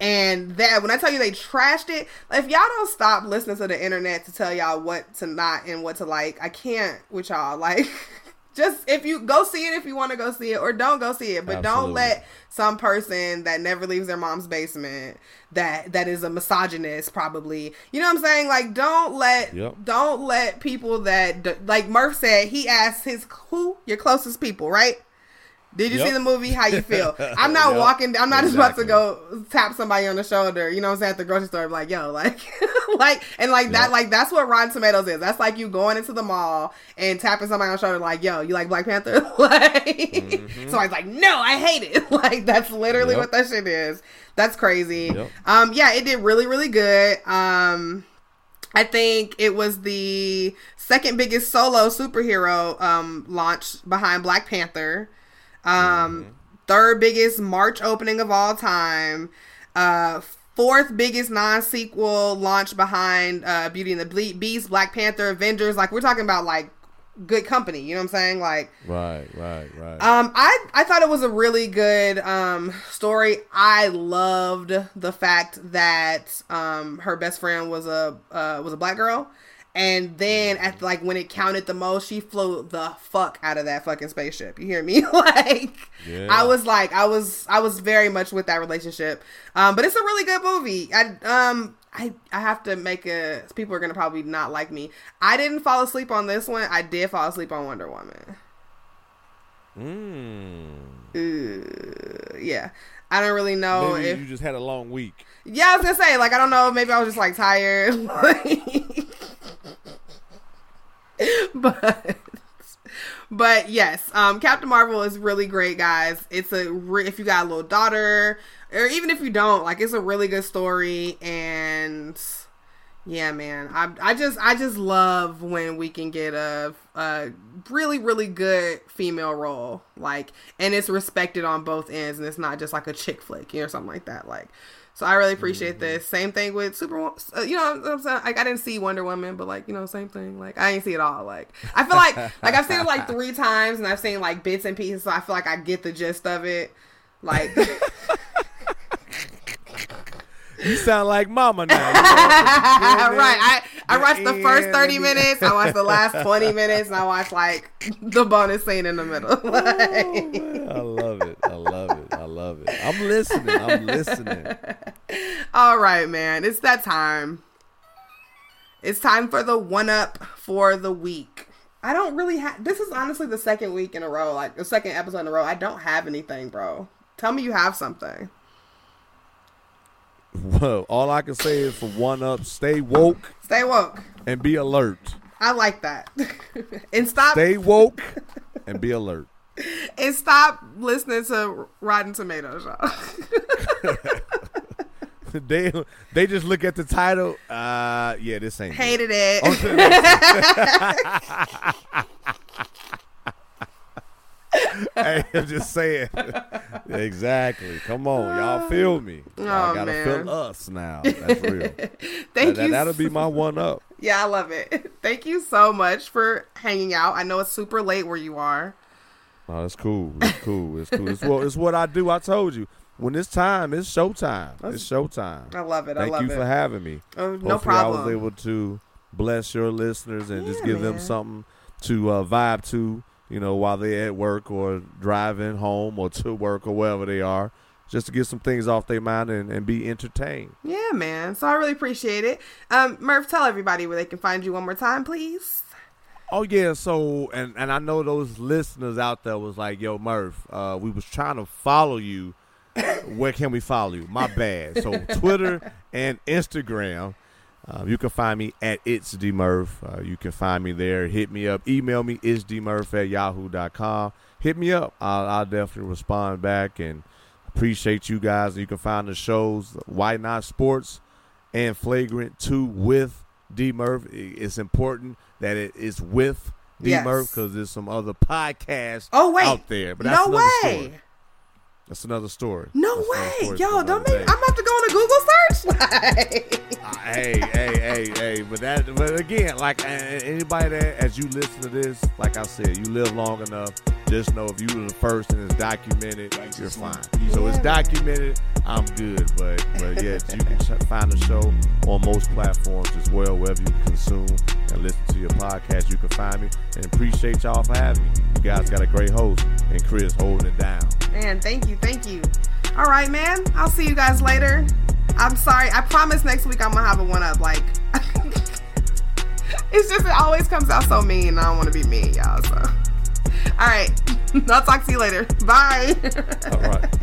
And that when I tell you they trashed it, if y'all don't stop listening to the internet to tell y'all what to not and what to like, I can't with y'all. Like, just if you go see it if you want to go see it, or don't go see it, but don't let some person that never leaves their mom's basement that that is a misogynist probably. You know what I'm saying? Like, don't let Yep. don't let people that like Murph said. He asked his who your closest people, right? Did you Yep. see the movie? How you feel? I'm not Yep. walking. I'm not just about to go tap somebody on the shoulder. You know what I'm saying at the grocery store, like yo, like, like, and like that, like that's what Rotten Tomatoes is. That's like you going into the mall and tapping somebody on the shoulder, like yo, you like Black Panther? like, so I was like, no, I hate it. like that's literally Mm-hmm. Yep. what that shit is. That's crazy. Yep. Um, yeah, it did really, really good. Um, I think it was the second biggest solo superhero um, launch behind Black Panther. Um, Third biggest March opening of all time. Uh, fourth biggest non sequel launch behind uh, Beauty and the Ble- Beast, Black Panther, Avengers. Like we're talking about like good company. You know what I'm saying? Like Right. Right. Right. um, I I thought it was a really good um story. I loved the fact that um her best friend was a uh, was a black girl, and then at like when it counted the most, she flew the fuck out of that fucking spaceship. You hear me? like Yeah. I was like I was I was very much with that relationship. Um, but it's a really good movie. I um. I, I have to make a people are gonna probably not like me. I didn't fall asleep on this one. I did fall asleep on Wonder Woman. Mm. Uh, yeah. I don't really know Maybe if you just had a long week. Yeah, I was gonna say, like, I don't know, maybe I was just like tired. but but yes, um Captain Marvel is really great, guys. It's a re- if you got a little daughter or even if you don't, like it's a really good story and yeah, man. I I just I just love when we can get a a really really good female role, like, and it's respected on both ends, and it's not just like a chick flick or something like that. Like, so I really appreciate this. Same thing with Super. Uh, you know, what I'm saying like I didn't see Wonder Woman, but like you know, same thing. Like I didn't see it all. Like I feel like like I've seen it like three times, and I've seen like bits and pieces, so I feel like I get the gist of it. Like. You sound like mama now. right. I, I watched the first 30 minutes, I watched the last 20 minutes, and I watched like the bonus scene in the middle. Oh, man, I love it. I love it. I love it. I'm listening. I'm listening. All right, man. It's that time. It's time for the one up for the week. I don't really have. This is honestly the second week in a row, like the second episode in a row. I don't have anything, bro. Tell me you have something. Well, all I can say is for one up, stay woke Stay woke. and be alert. I like that. and stop Stay woke and be alert. and stop listening to Rotten Tomatoes, y'all. they they just look at the title. Uh, yeah, this ain't. Hated it. On to the next one. hey, I'm just saying. exactly. Come on, y'all feel me. Y'all Oh, gotta man. feel us now. That's real. Thank That- you. that'll be my one up. Yeah, I love it. Thank you so much for hanging out. I know it's super late where you are. Oh, it's cool. It's cool. It's cool. It's what it's what I do. I told you. When it's time, it's showtime. It's showtime. I love it. I Thank love you it. for having me. oh, Hopefully no problem. I was able to bless your listeners and just Yeah, give them something to uh, vibe to, you know, while they're at work or driving home or to work or wherever they are, just to get some things off their mind and, and be entertained. Yeah, man. So I really appreciate it. Um, Murph, tell everybody where they can find you one more time, please. Oh yeah, so and and I know those listeners out there was like, "Yo, Murph, uh, we was trying to follow you. Where can we follow you?" My bad. So Twitter and Instagram. Uh, you can find me at it's dmurph. Uh, you can find me there. Hit me up. Email me it's dmurph at yahoo.com. Hit me up. I'll, I'll definitely respond back and appreciate you guys. You can find the shows Why Not Sports and Flagrant 2 with D Murph. It's important that it is with D Yes. Because there's some other podcasts Oh wait, out there. But that's no way. story. That's another story. No That's way. story for Yo, don't make day. I'm about to go on a Google search. Uh, hey, hey, hey, hey! But that, but again, like a- a- anybody that, as you listen to this, like I said, you live long enough. Just know if you were the first and it's documented, you're fine. So it's documented. I'm good. But but yes, you can ch- find the show on most platforms as well, wherever you consume and listen to your podcast. You can find me, and appreciate y'all for having me. You guys got a great host, and Chris holding it down. man, thank you, thank you. All right, man. I'll see you guys later. I'm sorry. I promise next week I'm gonna have a one up. Like, it's just it always comes out so mean. I don't want to be mean, y'all. So, all right. I'll talk to you later. Bye. All right.